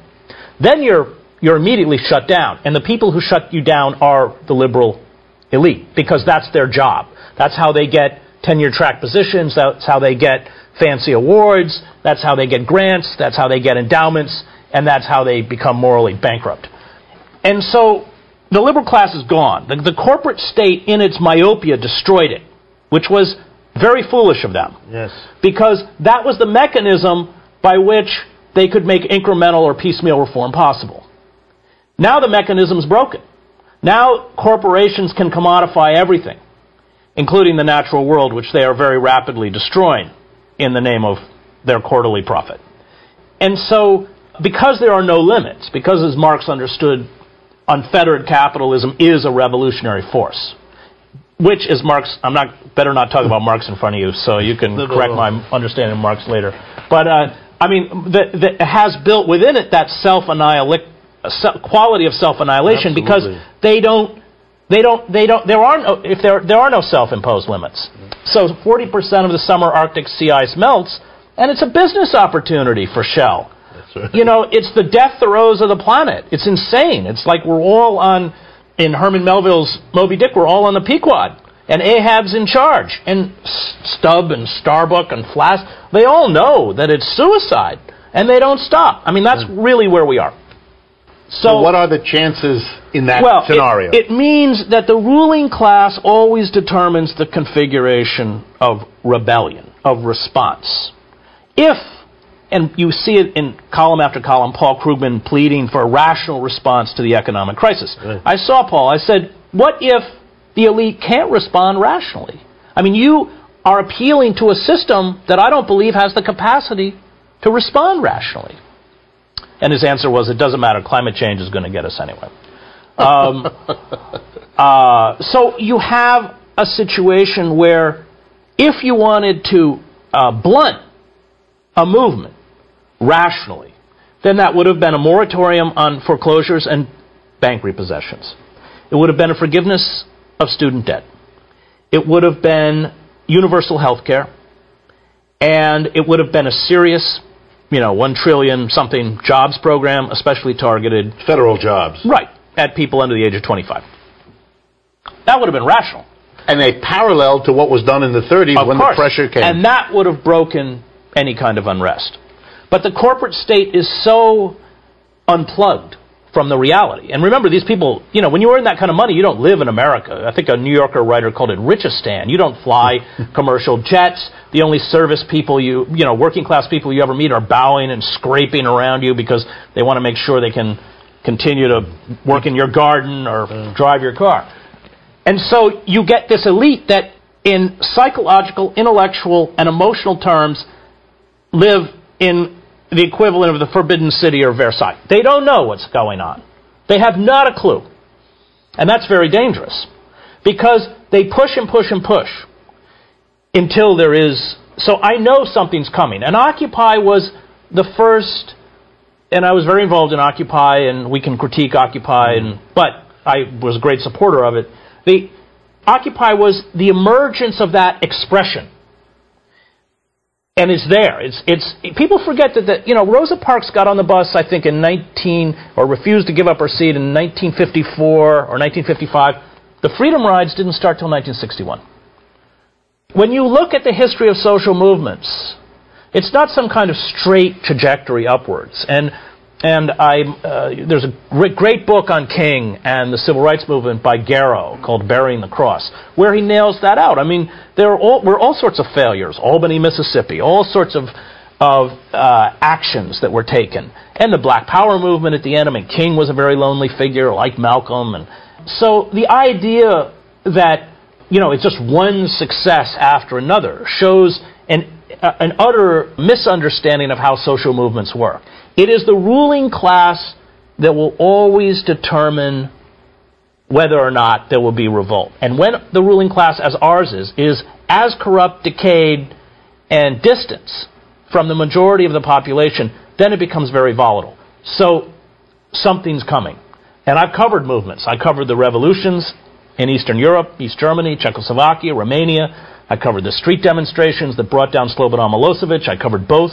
then you're, you're immediately shut down. And the people who shut you down are the liberal elite, because that's their job. That's how they get tenure track positions, that's how they get fancy awards, that's how they get grants, that's how they get endowments, and that's how they become morally bankrupt. And so the liberal class is gone. The, the corporate state, in its myopia, destroyed it, which was very foolish of them. Yes. Because that was the mechanism by which they could make incremental or piecemeal reform possible. Now the mechanism's broken. Now corporations can commodify everything, including the natural world, which they are very rapidly destroying in the name of their quarterly profit. And so, because there are no limits, because as Marx understood unfettered capitalism is a revolutionary force. Which is Marx? I'm not better not talk about Marx in front of you, so you can correct my understanding of Marx later. But uh, I mean, it has built within it that self annihilation quality of self annihilation because they don't. They don't. They don't. There are no. If there there are no self-imposed limits. So 40% of the summer Arctic sea ice melts, and it's a business opportunity for Shell. You know, it's the death throes of the planet. It's insane. It's like we're all on, in Herman Melville's Moby Dick, we're all on the Pequod. And Ahab's in charge. And Stubb and Starbuck and Flask, they all know that it's suicide. And they don't stop. I mean, that's mm. really where we are. So, what are the chances in that well, it- scenario? It, means that the ruling class always determines the configuration of rebellion, of response. If, and you see it in column after column, Paul Krugman pleading for a rational response to the economic crisis. I saw Paul. I said, what if the elite can't respond rationally? I mean, you are appealing to a system that I don't believe has the capacity to respond rationally. And his answer was, it doesn't matter. Climate change is going to get us anyway. Um, uh, so you have a situation where if you wanted to uh, blunt a movement rationally, then that would have been a moratorium on foreclosures and bank repossessions. It would have been a forgiveness of student debt. It would have been universal health care. And it would have been a serious, you know, one trillion something jobs program, especially targeted. Federal jobs. Right. At people under the age of 25. That would have been rational. And a parallel to what was done in the 30s Of when course. the pressure came. And that would have broken any kind of unrest. But the corporate state is so unplugged from the reality. And remember, these people, you know, when you earn that kind of money, you don't live in America. I think a New Yorker writer called it Richistan. You don't fly commercial jets. The only service people you, you know, working class people you ever meet are bowing and scraping around you because they want to make sure they can continue to work in your garden or drive your car. And so you get this elite that, in psychological, intellectual, and emotional terms, live in the equivalent of the Forbidden City or Versailles. They don't know what's going on. They have not a clue. And that's very dangerous. Because they push and push and push until there is. So I know something's coming. And Occupy was the first, and I was very involved in Occupy, and we can critique Occupy, and, but I was a great supporter of it. The Occupy was the emergence of that expression and it's there. It's it's people forget that that you know Rosa Parks got on the bus I think in 19 or refused to give up her seat in 1954 or 1955. The Freedom Rides didn't start till 1961. when you look at the history of social movements, it's not some kind of straight trajectory upwards. And and I, uh, there's a great, book on King and the civil rights movement by Garrow called Bearing the Cross, where he nails that out. I mean, there are all, were all sorts of failures. Albany, Mississippi, all sorts of, of uh, actions that were taken. And the Black Power movement at the end. I mean, King was a very lonely figure, like Malcolm. And so the idea that, you know, it's just one success after another shows an, uh, an utter misunderstanding of how social movements work. It is the ruling class that will always determine whether or not there will be revolt. And when the ruling class, as ours is, is as corrupt, decayed, and distant from the majority of the population, then it becomes very volatile. So something's coming. And I've covered movements. I covered the revolutions in Eastern Europe, East Germany, Czechoslovakia, Romania. I covered the street demonstrations that brought down Slobodan Milosevic. I covered both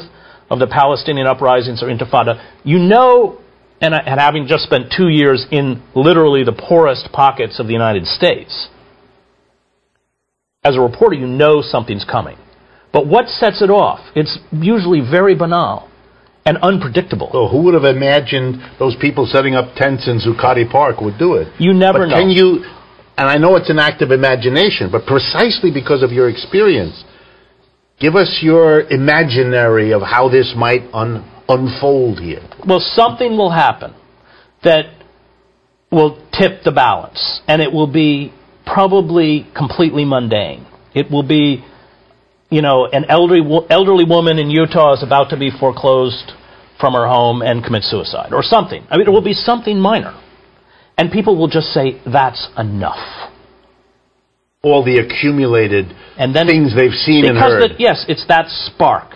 of the Palestinian uprisings or intifada, you know, and, uh, and having just spent two years in literally the poorest pockets of the United States, as a reporter, you know something's coming. But what sets it off? It's usually very banal and unpredictable. So who would have imagined those people setting up tents in Zuccotti Park would do it? You never but know. Can you? And I know it's an act of imagination, but precisely because of your experience, Give us your imaginary of how this might un- unfold here. Well, something will happen that will tip the balance, and it will be probably completely mundane. It will be, you know, an elderly, elderly woman in Utah is about to be foreclosed from her home and commit suicide, or something. I mean, it will be something minor. And people will just say, that's enough all the accumulated and then, things they've seen and heard. The, yes, it's that spark.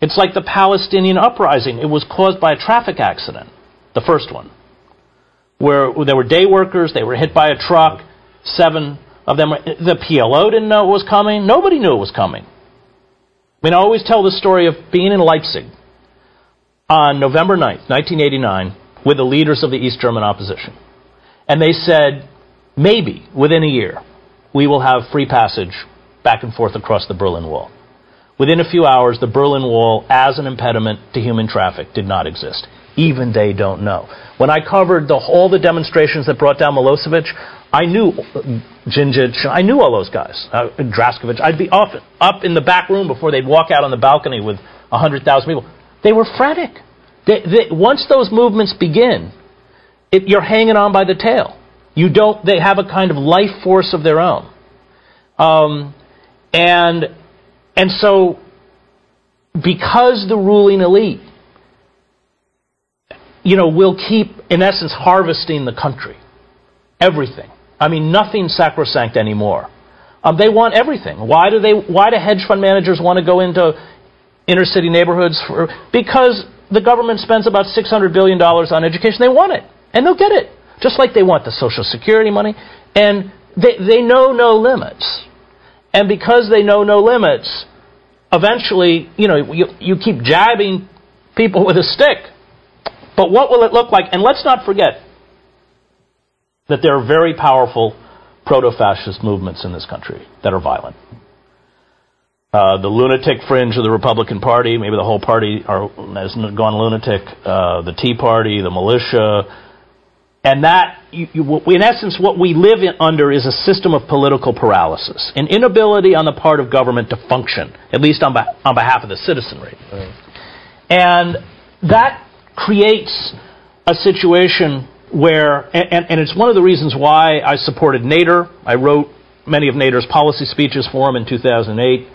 It's like the Palestinian uprising. It was caused by a traffic accident, the first one, where there were day workers, they were hit by a truck, seven of them, the PLO didn't know it was coming, nobody knew it was coming. I mean, I always tell the story of being in Leipzig on November 9th, 1989, with the leaders of the East German opposition. And they said, maybe within a year, we will have free passage back and forth across the Berlin Wall. Within a few hours, the Berlin Wall, as an impediment to human traffic, did not exist. Even they don't know. When I covered the, all the demonstrations that brought down Milosevic, I knew Djindjic, I knew all those guys, uh, Draskovic. I'd be up, up in the back room before they'd walk out on the balcony with 100,000 people. They were frantic. They, they, once those movements begin, it, you're hanging on by the tail. You don't, they have a kind of life force of their own. Um, and, and so, because the ruling elite, you know, will keep, in essence, harvesting the country. Everything. I mean, nothing sacrosanct anymore. Um, they want everything. Why do they? Why do hedge fund managers want to go into inner city neighborhoods? For, because the government spends about six hundred billion dollars on education. They want it, and they'll get it just like they want the Social Security money. And they, they know no limits. And because they know no limits, eventually, you know, you, you keep jabbing people with a stick. But what will it look like? And let's not forget that there are very powerful proto-fascist movements in this country that are violent. Uh, the lunatic fringe of the Republican Party, maybe the whole party are, has gone lunatic. Uh, the Tea Party, the militia, and that, you, you, in essence, what we live in, under is a system of political paralysis, an inability on the part of government to function, at least on, on behalf of the citizenry. And that creates a situation where, and, and, it's one of the reasons why I supported Nader. I wrote many of Nader's policy speeches for him in 2008,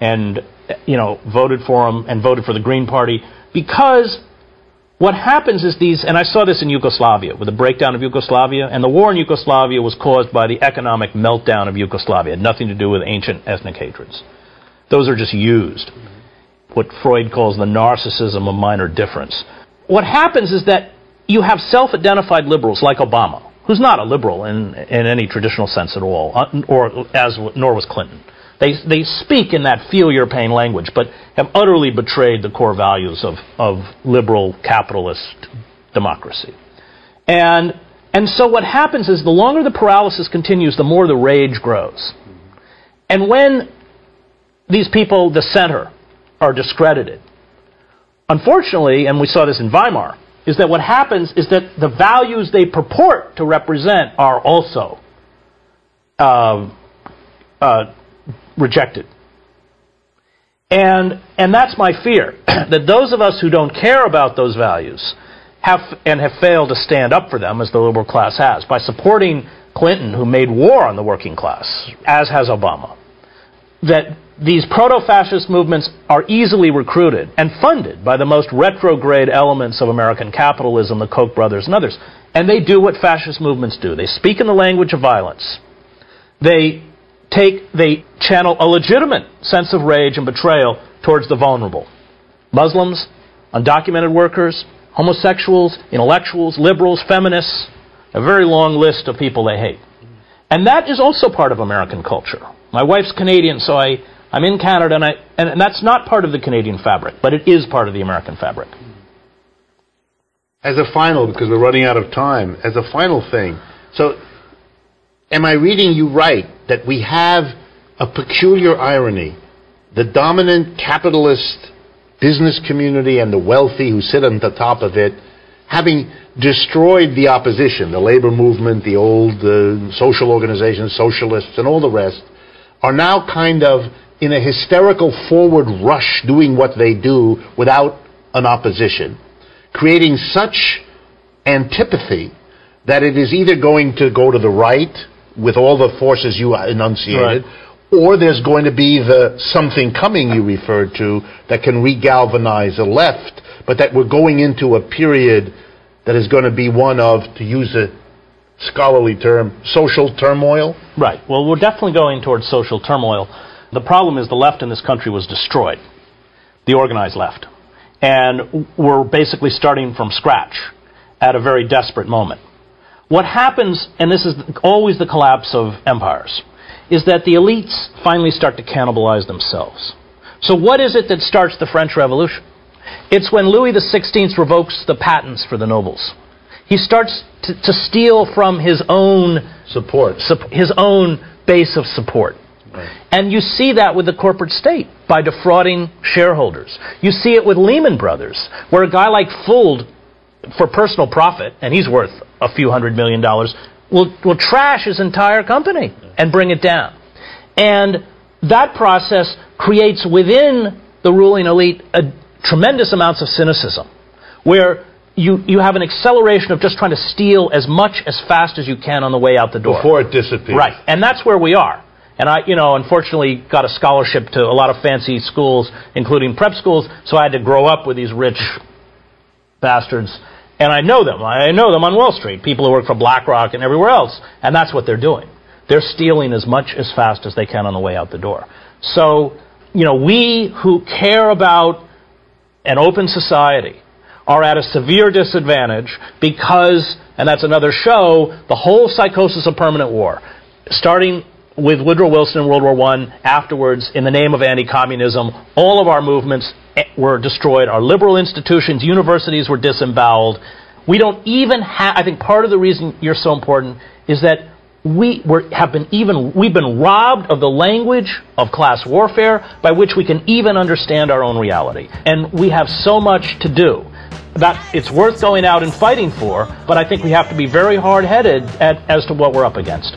and you know voted for him and voted for the Green Party because what happens is these, and I saw this in Yugoslavia with the breakdown of Yugoslavia, and the war in Yugoslavia was caused by the economic meltdown of Yugoslavia. Nothing to do with ancient ethnic hatreds. Those are just used. What Freud calls the narcissism of minor difference. What happens is that you have self-identified liberals like Obama, who's not a liberal in, in any traditional sense at all, uh, or as nor was Clinton. They, they speak in that feel your pain language, but have utterly betrayed the core values of, of liberal capitalist democracy. And, and so what happens is the longer the paralysis continues, the more the rage grows. And when these people, the center, are discredited, unfortunately, and we saw this in Weimar, is that what happens is that the values they purport to represent are also uh, uh, rejected. And, and that's my fear, that those of us who don't care about those values have, and have failed to stand up for them, as the liberal class has, by supporting Clinton, who made war on the working class, as has Obama, that these proto-fascist movements are easily recruited and funded by the most retrograde elements of American capitalism, the Koch brothers and others. And they do what fascist movements do. They speak in the language of violence. They take, they channel a legitimate sense of rage and betrayal towards the vulnerable. Muslims, undocumented workers, homosexuals, intellectuals, liberals, feminists, a very long list of people they hate. And that is also part of American culture. My wife's Canadian, so I, I'm in Canada, and, I, and that's not part of the Canadian fabric, but it is part of the American fabric. As a final, because we're running out of time, as a final thing, so am I reading you right that we have a peculiar irony? The dominant capitalist business community and the wealthy who sit on the top of it, having destroyed the opposition, the labor movement, the old uh, social organizations, socialists, and all the rest, are now kind of in a hysterical forward rush doing what they do without an opposition, creating such antipathy that it is either going to go to the right with all the forces you enunciated, right. or there's going to be the something coming you referred to that can regalvanize the left, but that we're going into a period that is going to be one of, to use a scholarly term, social turmoil? Right. Well, we're definitely going towards social turmoil. The problem is the left in this country was destroyed, the organized left. And we're basically starting from scratch at a very desperate moment. What happens, and this is always the collapse of empires, is that the elites finally start to cannibalize themselves. So what is it that starts the French Revolution? It's when Louis XVI revokes the patents for the nobles. He starts to, to steal from his own support, his own base of support. Right. And you see that with the corporate state by defrauding shareholders. You see it with Lehman Brothers, where a guy like Fuld, for personal profit, and he's worth a few hundred million dollars, will, will trash his entire company and bring it down. And that process creates within the ruling elite a, tremendous amounts of cynicism, where you, you have an acceleration of just trying to steal as much as fast as you can on the way out the door. Before it disappears. Right. And that's where we are. And I, you know, unfortunately got a scholarship to a lot of fancy schools, including prep schools, so I had to grow up with these rich bastards. And I know them. I know them on Wall Street, people who work for BlackRock and everywhere else. And that's what they're doing. They're stealing as much as fast as they can on the way out the door. So, you know, we who care about an open society are at a severe disadvantage because, and that's another show, the whole psychosis of permanent war, starting with Woodrow Wilson in World War I, afterwards, in the name of anti-communism, all of our movements Eh, were destroyed. Our liberal institutions, universities were disemboweled. We don't even have, I think part of the reason you're so important is that we were, have been even, we've been robbed of the language of class warfare by which we can even understand our own reality. And we have so much to do that it's worth going out and fighting for, but I think we have to be very hard-headed as to what we're up against.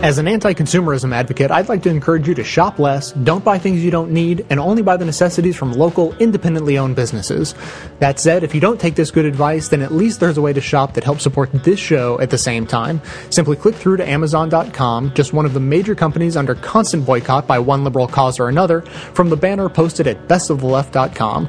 As an anti consumerism advocate, I'd like to encourage you to shop less, don't buy things you don't need, and only buy the necessities from local, independently owned businesses. That said, if you don't take this good advice, then at least there's a way to shop that helps support this show at the same time. Simply click through to Amazon.com, just one of the major companies under constant boycott by one liberal cause or another, from the banner posted at bestoftheleft.com.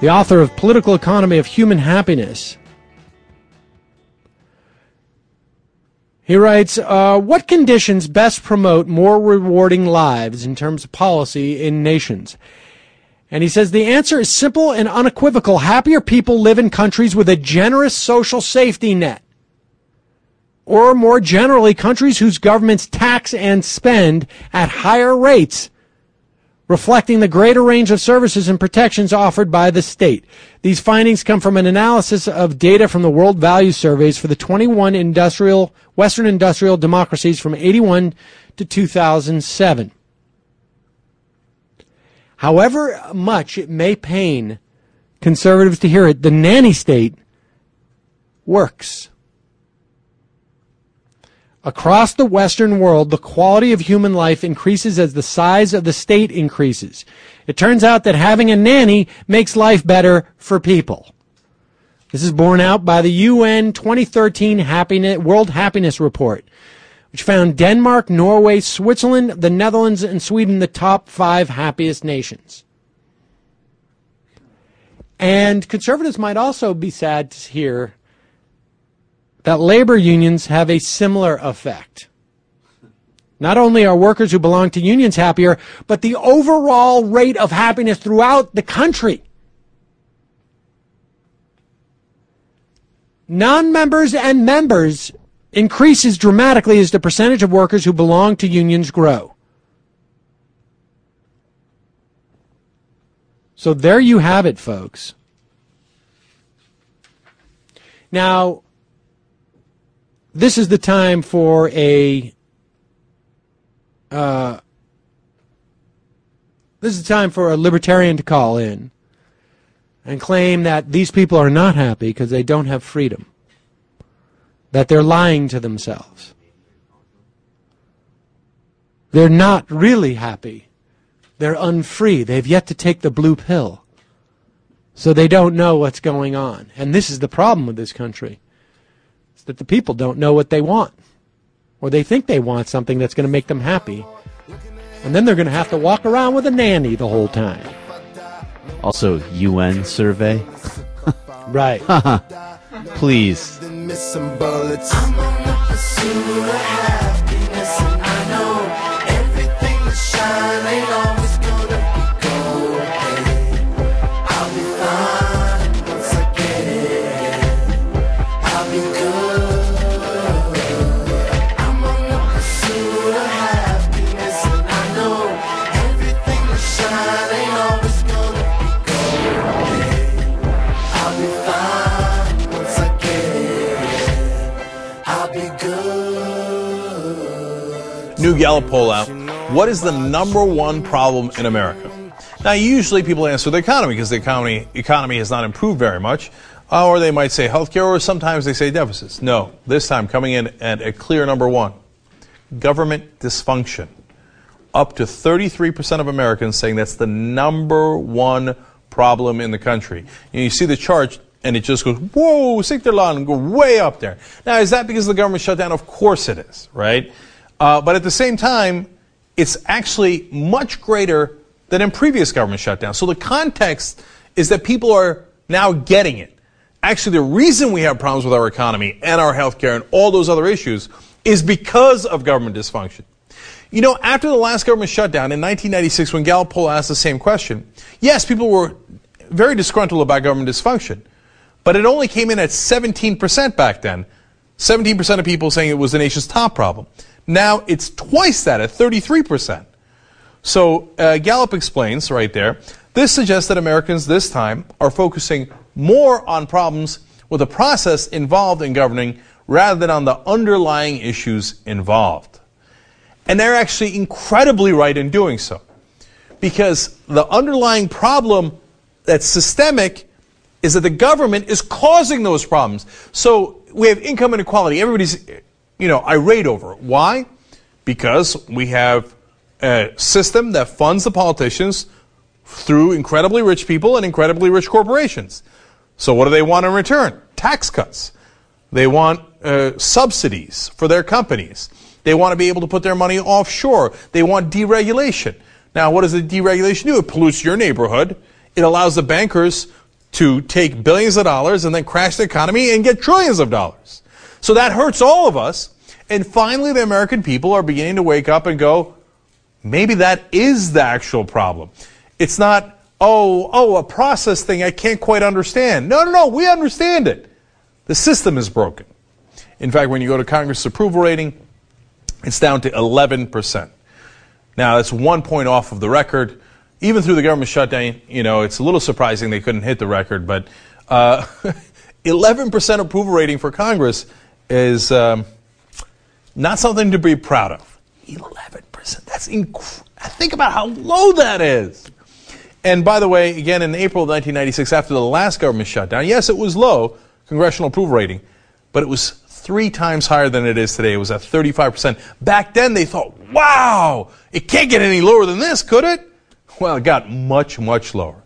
the author of Political Economy of Human Happiness. He writes, uh, What conditions best promote more rewarding lives in terms of policy in nations? And he says the answer is simple and unequivocal. Happier people live in countries with a generous social safety net. Or more generally, countries whose governments tax and spend at higher rates, reflecting the greater range of services and protections offered by the state. These findings come from an analysis of data from the World Value Surveys for the 21 industrial, Western industrial democracies from 81 to 2007. However much it may pain conservatives to hear it, the nanny state works. Across the Western world, the quality of human life increases as the size of the state increases. It turns out that having a nanny makes life better for people. This is borne out by the UN 2013 Happiness, World Happiness Report, which found Denmark, Norway, Switzerland, the Netherlands, and Sweden the top five happiest nations. And conservatives might also be sad to hear that labor unions have a similar effect. Not only are workers who belong to unions happier, but the overall rate of happiness throughout the country. Non members and members increases dramatically as the percentage of workers who belong to unions grow. So there you have it, folks. Now, this is the time for a. Uh, this is the time for a libertarian to call in and claim that these people are not happy because they don't have freedom that they're lying to themselves. They're not really happy. They're unfree. They've yet to take the blue pill. So they don't know what's going on. And this is the problem with this country. It's that the people don't know what they want. Or they think they want something that's going to make them happy. And then they're going to have to walk around with a nanny the whole time. Also, UN survey. right. Please. New Gallup poll out. What is the number one problem in America? Now, usually people answer the economy because the economy economy has not improved very much, uh, or they might say healthcare, or sometimes they say deficits. No, this time coming in at a clear number one: government dysfunction. Up to 33% of Americans saying that's the number one problem in the country. And you see the chart, and it just goes, whoa, Sikterland, go way up there. Now, is that because the government shut down? Of course it is, right? Uh, but at the same time, it's actually much greater than in previous government shutdowns. So the context is that people are now getting it. Actually, the reason we have problems with our economy and our healthcare and all those other issues is because of government dysfunction. You know, after the last government shutdown in 1996, when Gallup poll asked the same question, yes, people were very disgruntled about government dysfunction, but it only came in at 17% back then. 17% of people saying it was the nation's top problem. Now it's twice that at 33%. So uh, Gallup explains right there, this suggests that Americans this time are focusing more on problems with the process involved in governing rather than on the underlying issues involved. And they're actually incredibly right in doing so. Because the underlying problem that's systemic is that the government is causing those problems. So we have income inequality. Everybody's, you know, irate over it. Why? Because we have a system that funds the politicians through incredibly rich people and incredibly rich corporations. So what do they want in return? Tax cuts. They want uh, subsidies for their companies. They want to be able to put their money offshore. They want deregulation. Now, what does the deregulation do? It pollutes your neighborhood. It allows the bankers to take billions of dollars and then crash the economy and get trillions of dollars. So that hurts all of us. And finally, the American people are beginning to wake up and go, maybe that is the actual problem. It's not, oh, oh, a process thing I can't quite understand. No, no, no, we understand it. The system is broken. In fact, when you go to Congress approval rating, it's down to 11%. Now, that's one point off of the record. Even through the government shutdown, you know, it's a little surprising they couldn't hit the record, but uh, 11% approval rating for Congress is um, not something to be proud of. 11%. That's inc- think about how low that is. And by the way, again, in April of 1996, after the last government shutdown, yes, it was low, congressional approval rating, but it was three times higher than it is today. It was at 35%. Back then, they thought, wow, it can't get any lower than this, could it? Well, it got much, much lower.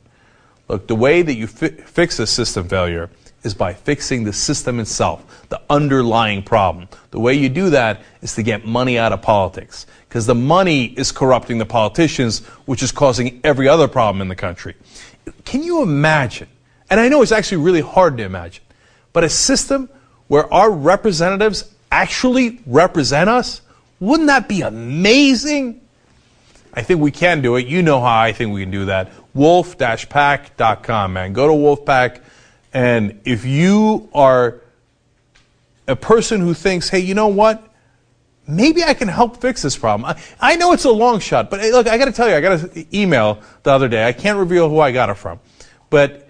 Look, the way that you fi- fix a system failure is by fixing the system itself, the underlying problem. The way you do that is to get money out of politics. Because the money is corrupting the politicians, which is causing every other problem in the country. Can you imagine? And I know it's actually really hard to imagine, but a system where our representatives actually represent us, wouldn't that be amazing? I think we can do it. You know how I think we can do that. Wolf-PAC.com, man. Go to Wolf PAC, and if you are a person who thinks, hey, you know what? Maybe I can help fix this problem. I, I know it's a long shot, but look, I got to tell you, I got an email the other day. I can't reveal who I got it from, but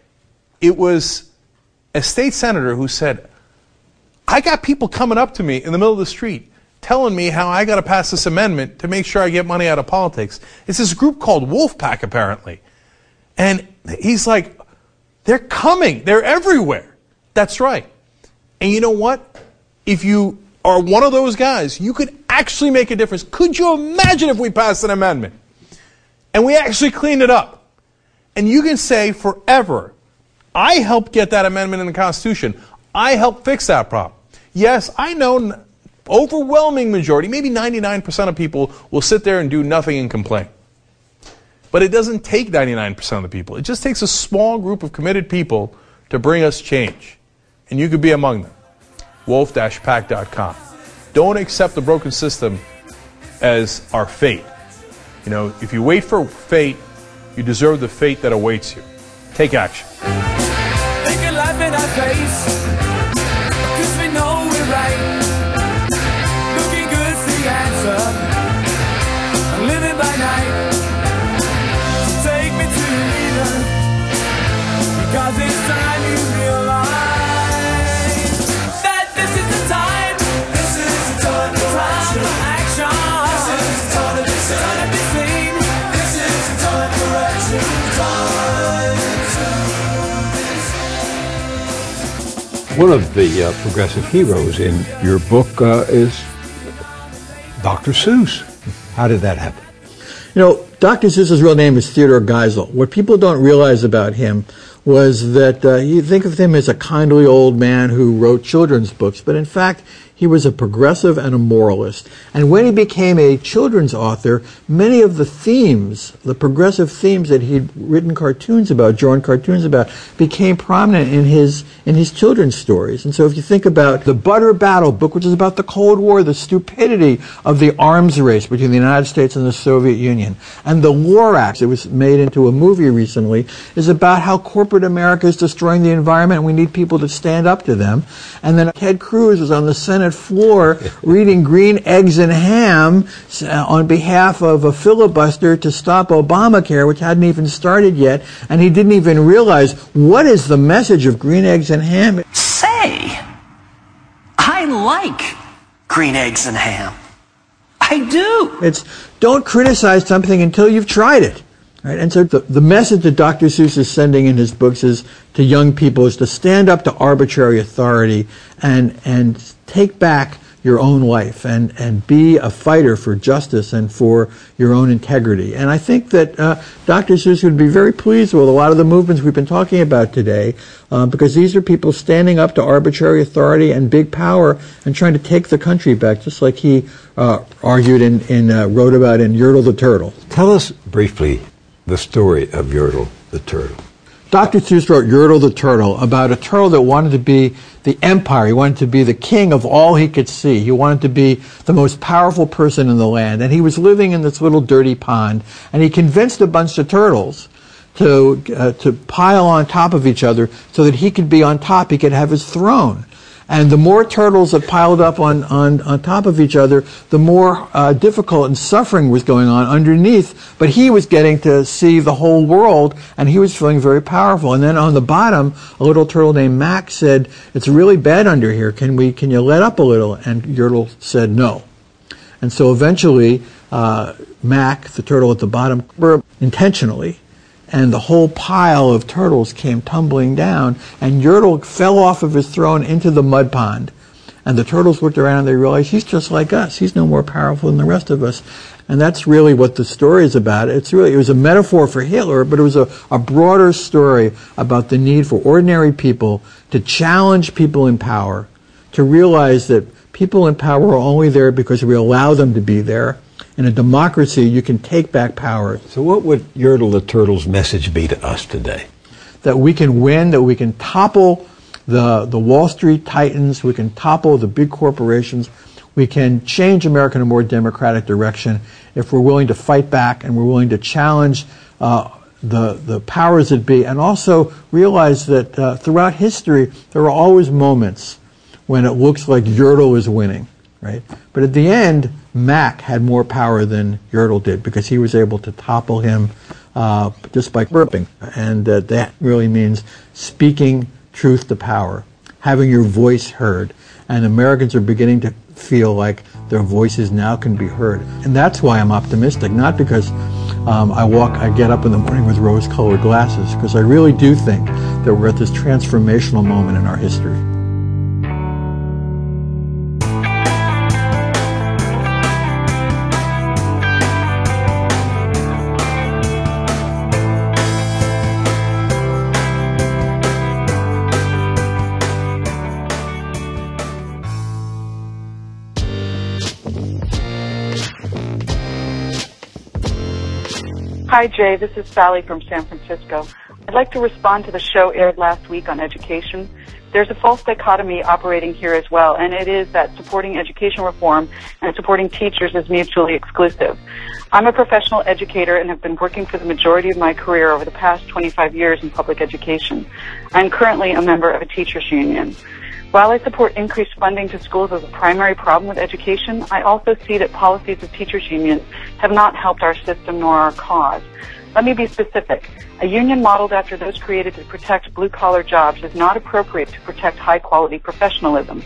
it was a state senator who said, I got people coming up to me in the middle of the street telling me how I got to pass this amendment to make sure I get money out of politics. It's this group called Wolf PAC, apparently. And he's like, they're coming. They're everywhere. That's right. And you know what? If you are one of those guys, you could actually make a difference. Could you imagine if we passed an amendment and we actually cleaned it up? And you can say forever, I helped get that amendment in the Constitution. I helped fix that problem. Yes, I know overwhelming majority, maybe 99% of people will sit there and do nothing and complain. But it doesn't take 99% of the people. It just takes a small group of committed people to bring us change. And you could be among them. Wolf-PAC.com. Don't accept the broken system as our fate. You know, if you wait for fate, you deserve the fate that awaits you. Take action. One of the uh, progressive heroes in your book uh, is Dr. Seuss. How did that happen? You know, Dr. Seuss's real name is Theodore Geisel. What people don't realize about him was that uh, you think of him as a kindly old man who wrote children's books, but in fact, he was a progressive and a moralist. And when he became a children's author, many of the themes, the progressive themes that he'd written cartoons about, drawn cartoons about, became prominent in his in his children's stories. And so if you think about the Butter Battle book, which is about the Cold War, the stupidity of the arms race between the United States and the Soviet Union, and the Lorax, it was made into a movie recently, is about how corporate America is destroying the environment and we need people to stand up to them. And then Ted Cruz was on the Senate floor reading Green Eggs and Ham uh, on behalf of a filibuster to stop Obamacare, which hadn't even started yet, and he didn't even realize what is the message of Green Eggs and Ham. Say, I like green eggs and ham. I do. It's don't criticize something until you've tried it. Right? And so the, the message that Dr. Seuss is sending in his books is to young people is to stand up to arbitrary authority and, and take back your own life and, and be a fighter for justice and for your own integrity. And I think that uh, Dr. Seuss would be very pleased with a lot of the movements we've been talking about today uh, because these are people standing up to arbitrary authority and big power and trying to take the country back, just like he uh, argued and, and uh, wrote about in Yertle the Turtle. Tell us briefly the story of Yertle the Turtle. Dr. Seuss wrote Yertle the Turtle about a turtle that wanted to be the empire. He wanted to be the king of all he could see. He wanted to be the most powerful person in the land. And he was living in this little dirty pond. And he convinced a bunch of turtles to, uh, to pile on top of each other so that he could be on top. He could have his throne. And the more turtles that piled up on, on, on top of each other, the more uh, difficult and suffering was going on underneath. But he was getting to see the whole world, and he was feeling very powerful. And then on the bottom, a little turtle named Mac said, "It's really bad under here. Can we? Can you let up a little?" And Yertle said, "No." And so eventually, uh, Mac, the turtle at the bottom, were intentionally and the whole pile of turtles came tumbling down, and Yertle fell off of his throne into the mud pond. And the turtles looked around and they realized he's just like us. He's no more powerful than the rest of us. And that's really what the story is about. It's really, it was a metaphor for Hitler, but it was a, a broader story about the need for ordinary people to challenge people in power, to realize that people in power are only there because we allow them to be there. In a democracy, you can take back power. So, what would Yertle the Turtle's message be to us today? That we can win, that we can topple the, the Wall Street titans, we can topple the big corporations, we can change America in a more democratic direction if we're willing to fight back and we're willing to challenge uh, the, the powers that be, and also realize that uh, throughout history, there are always moments when it looks like Yertle is winning, right? But at the end, Mack had more power than Yertle did because he was able to topple him uh, just by burping. And uh, that really means speaking truth to power, having your voice heard. And Americans are beginning to feel like their voices now can be heard. And that's why I'm optimistic, not because um, I walk, I get up in the morning with rose-colored glasses, because I really do think that we're at this transformational moment in our history. Hi, Jay. This is Sally from San Francisco. I'd like to respond to the show aired last week on education. There's a false dichotomy operating here as well, and it is that supporting education reform and supporting teachers is mutually exclusive. I'm a professional educator and have been working for the majority of my career over the past 25 years in public education. I'm currently a member of a teachers union. While I support increased funding to schools as a primary problem with education, I also see that policies of teachers unions have not helped our system nor our cause. Let me be specific. A union modeled after those created to protect blue collar jobs is not appropriate to protect high quality professionalism.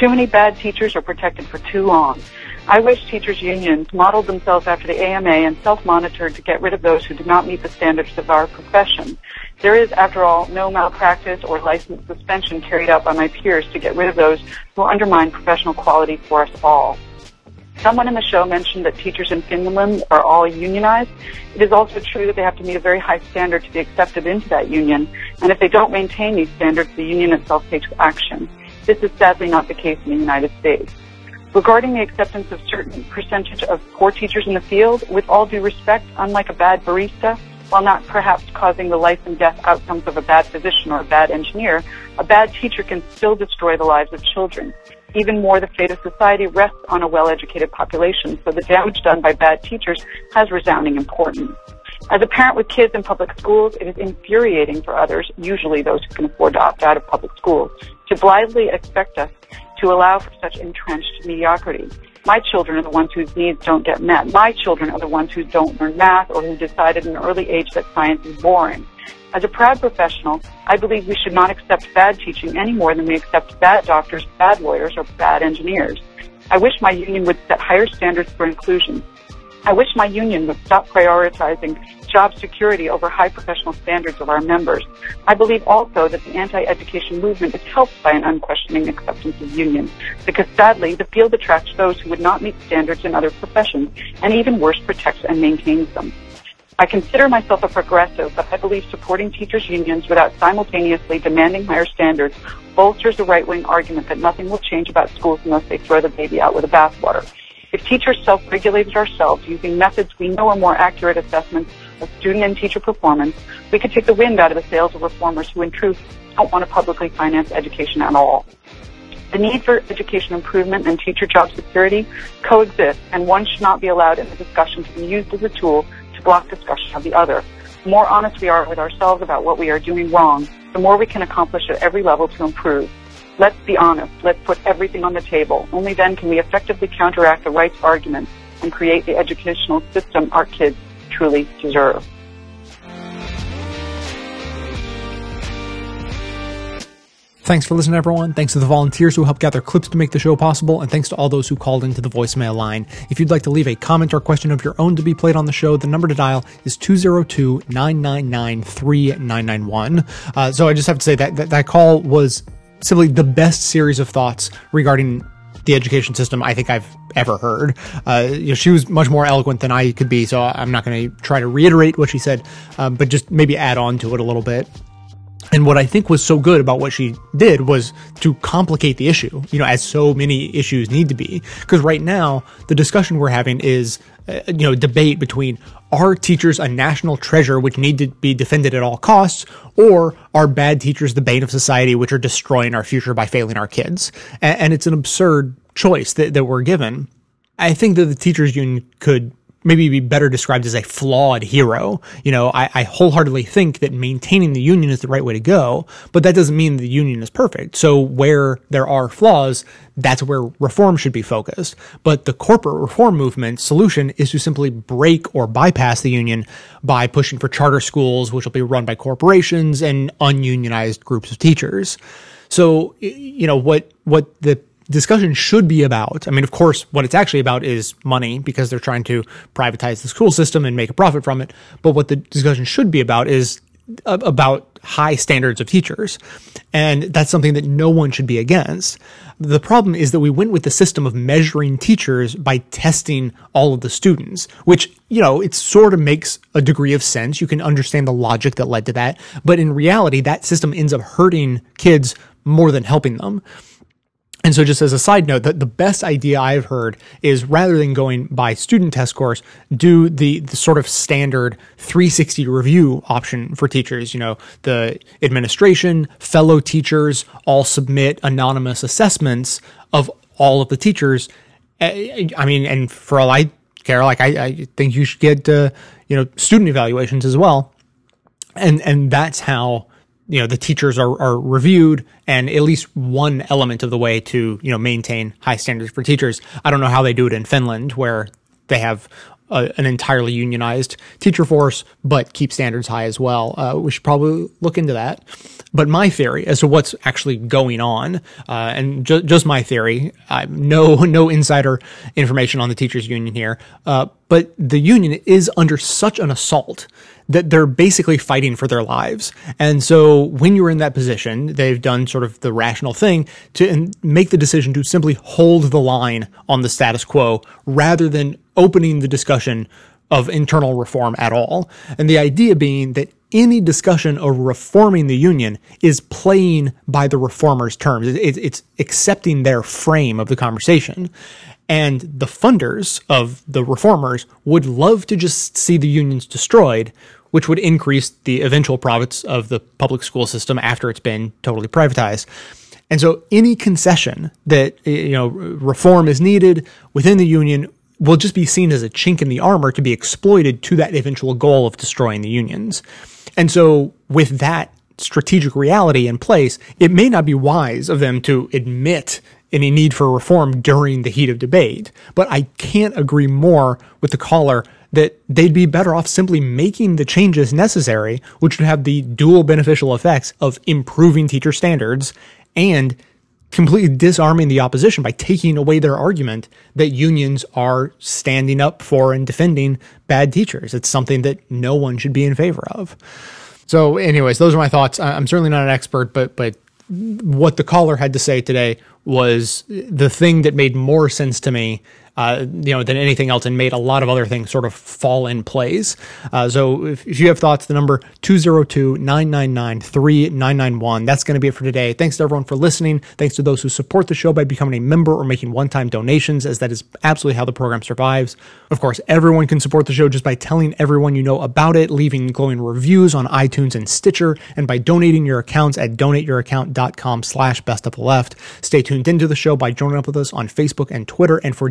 Too many bad teachers are protected for too long. I wish teachers unions modeled themselves after the AMA and self-monitored to get rid of those who do not meet the standards of our profession. There is, after all, no malpractice or license suspension carried out by my peers to get rid of those who undermine professional quality for us all. Someone in the show mentioned that teachers in Finland are all unionized. It is also true that they have to meet a very high standard to be accepted into that union, and if they don't maintain these standards, the union itself takes action. This is sadly not the case in the United States. Regarding the acceptance of certain percentage of poor teachers in the field, with all due respect, unlike a bad barista, while not perhaps causing the life and death outcomes of a bad physician or a bad engineer, a bad teacher can still destroy the lives of children. Even more, the fate of society rests on a well-educated population, so the damage done by bad teachers has resounding importance. As a parent with kids in public schools, it is infuriating for others, usually those who can afford to opt out of public schools, to blithely expect us to allow for such entrenched mediocrity. My children are the ones whose needs don't get met. My children are the ones who don't learn math or who decided at an early age that science is boring. As a proud professional, I believe we should not accept bad teaching any more than we accept bad doctors, bad lawyers, or bad engineers. I wish my union would set higher standards for inclusion. I wish my union would stop prioritizing job security over high professional standards of our members. I believe also that the anti-education movement is helped by an unquestioning acceptance of unions, because sadly, the field attracts those who would not meet standards in other professions, and even worse, protects and maintains them. I consider myself a progressive, but I believe supporting teachers' unions without simultaneously demanding higher standards bolsters the right-wing argument that nothing will change about schools unless they throw the baby out with the bathwater. If teachers self-regulated ourselves using methods we know are more accurate assessments of student and teacher performance, we could take the wind out of the sails of reformers who in truth don't want to publicly finance education at all. The need for education improvement and teacher job security coexist, and one should not be allowed in the discussion to be used as a tool to block discussion of the other. The more honest we are with ourselves about what we are doing wrong, the more we can accomplish at every level to improve. Let's be honest. Let's put everything on the table. Only then can we effectively counteract the rights arguments and create the educational system our kids truly deserve. Thanks for listening, everyone. Thanks to the volunteers who helped gather clips to make the show possible, and thanks to all those who called into the voicemail line. If you'd like to leave a comment or question of your own to be played on the show, the number to dial is 202 999 3991. Uh, So I just have to say that, that that call was simply the best series of thoughts regarding the education system I think I've ever heard. Uh, you know, she was much more eloquent than I could be, so I'm not going to try to reiterate what she said, um, but just maybe add on to it a little bit. And what I think was so good about what she did was to complicate the issue, you know, as so many issues need to be. Because right now, the discussion we're having is, uh, you know, debate between are teachers a national treasure which need to be defended at all costs, or are bad teachers the bane of society which are destroying our future by failing our kids? And, and it's an absurd choice that, that we're given. I think that the teachers union could maybe be better described as a flawed hero. You know, I, I, wholeheartedly think that maintaining the union is the right way to go, but that doesn't mean the union is perfect. So where there are flaws, that's where reform should be focused. But the corporate reform movement solution is to simply break or bypass the union by pushing for charter schools, which will be run by corporations and ununionized groups of teachers. So, you know, what, what the discussion should be about. I mean, of course, what it's actually about is money because they're trying to privatize the school system and make a profit from it. But what the discussion should be about is uh, about high standards of teachers. And that's something that no one should be against. The problem is that we went with the system of measuring teachers by testing all of the students, which, you know, it sort of makes a degree of sense. You can understand the logic that led to that. But in reality, that system ends up hurting kids more than helping them. And so, just as a side note, that the best idea I've heard is rather than going by student test scores, do the, the sort of standard 360 review option for teachers. You know, the administration, fellow teachers all submit anonymous assessments of all of the teachers. I mean, and for all I care, like I, I think you should get uh, you know student evaluations as well, and and that's how you know the teachers are, are reviewed and at least one element of the way to you know maintain high standards for teachers. I don't know how they do it in finland where they have a, an entirely unionized teacher force but keep standards high as well. Uh, we should probably look into that. But my theory as to what's actually going on uh, and ju- just my theory no no insider information on the teachers union here uh, but the union is under such an assault that they're basically fighting for their lives. And so when you're in that position, they've done sort of the rational thing to make the decision to simply hold the line on the status quo rather than opening the discussion of internal reform at all. And the idea being that any discussion of reforming the union is playing by the reformers' terms. It's accepting their frame of the conversation. And the funders of the reformers would love to just see the unions destroyed, which would increase the eventual profits of the public school system after it's been totally privatized. And so any concession that eh, you know reform is needed within the union will just be seen as a chink in the armor to be exploited to that eventual goal of destroying the unions. And so with that strategic reality in place, it may not be wise of them to admit any need for reform during the heat of debate. But I can't agree more with the caller that they'd be better off simply making the changes necessary, which would have the dual beneficial effects of improving teacher standards and completely disarming the opposition by taking away their argument that unions are standing up for and defending bad teachers. It's something that no one should be in favor of. So, anyways, those are my thoughts. I'm certainly not an expert, but but what the caller had to say today was the thing that made more sense to me, uh, you know, than anything else, and made a lot of other things sort of fall in place. Uh, so if, if you have thoughts, the number 202-999-3991. That's going to be it for today. Thanks to everyone for listening. Thanks to those who support the show by becoming a member or making one-time donations, as that is absolutely how the program survives. Of course, everyone can support the show just by telling everyone you know about it, leaving glowing reviews on iTunes and Stitcher, and by donating your accounts at donateyouraccount.com slash best of the left. Stay tuned into the show by joining up with us on Facebook and Twitter, and for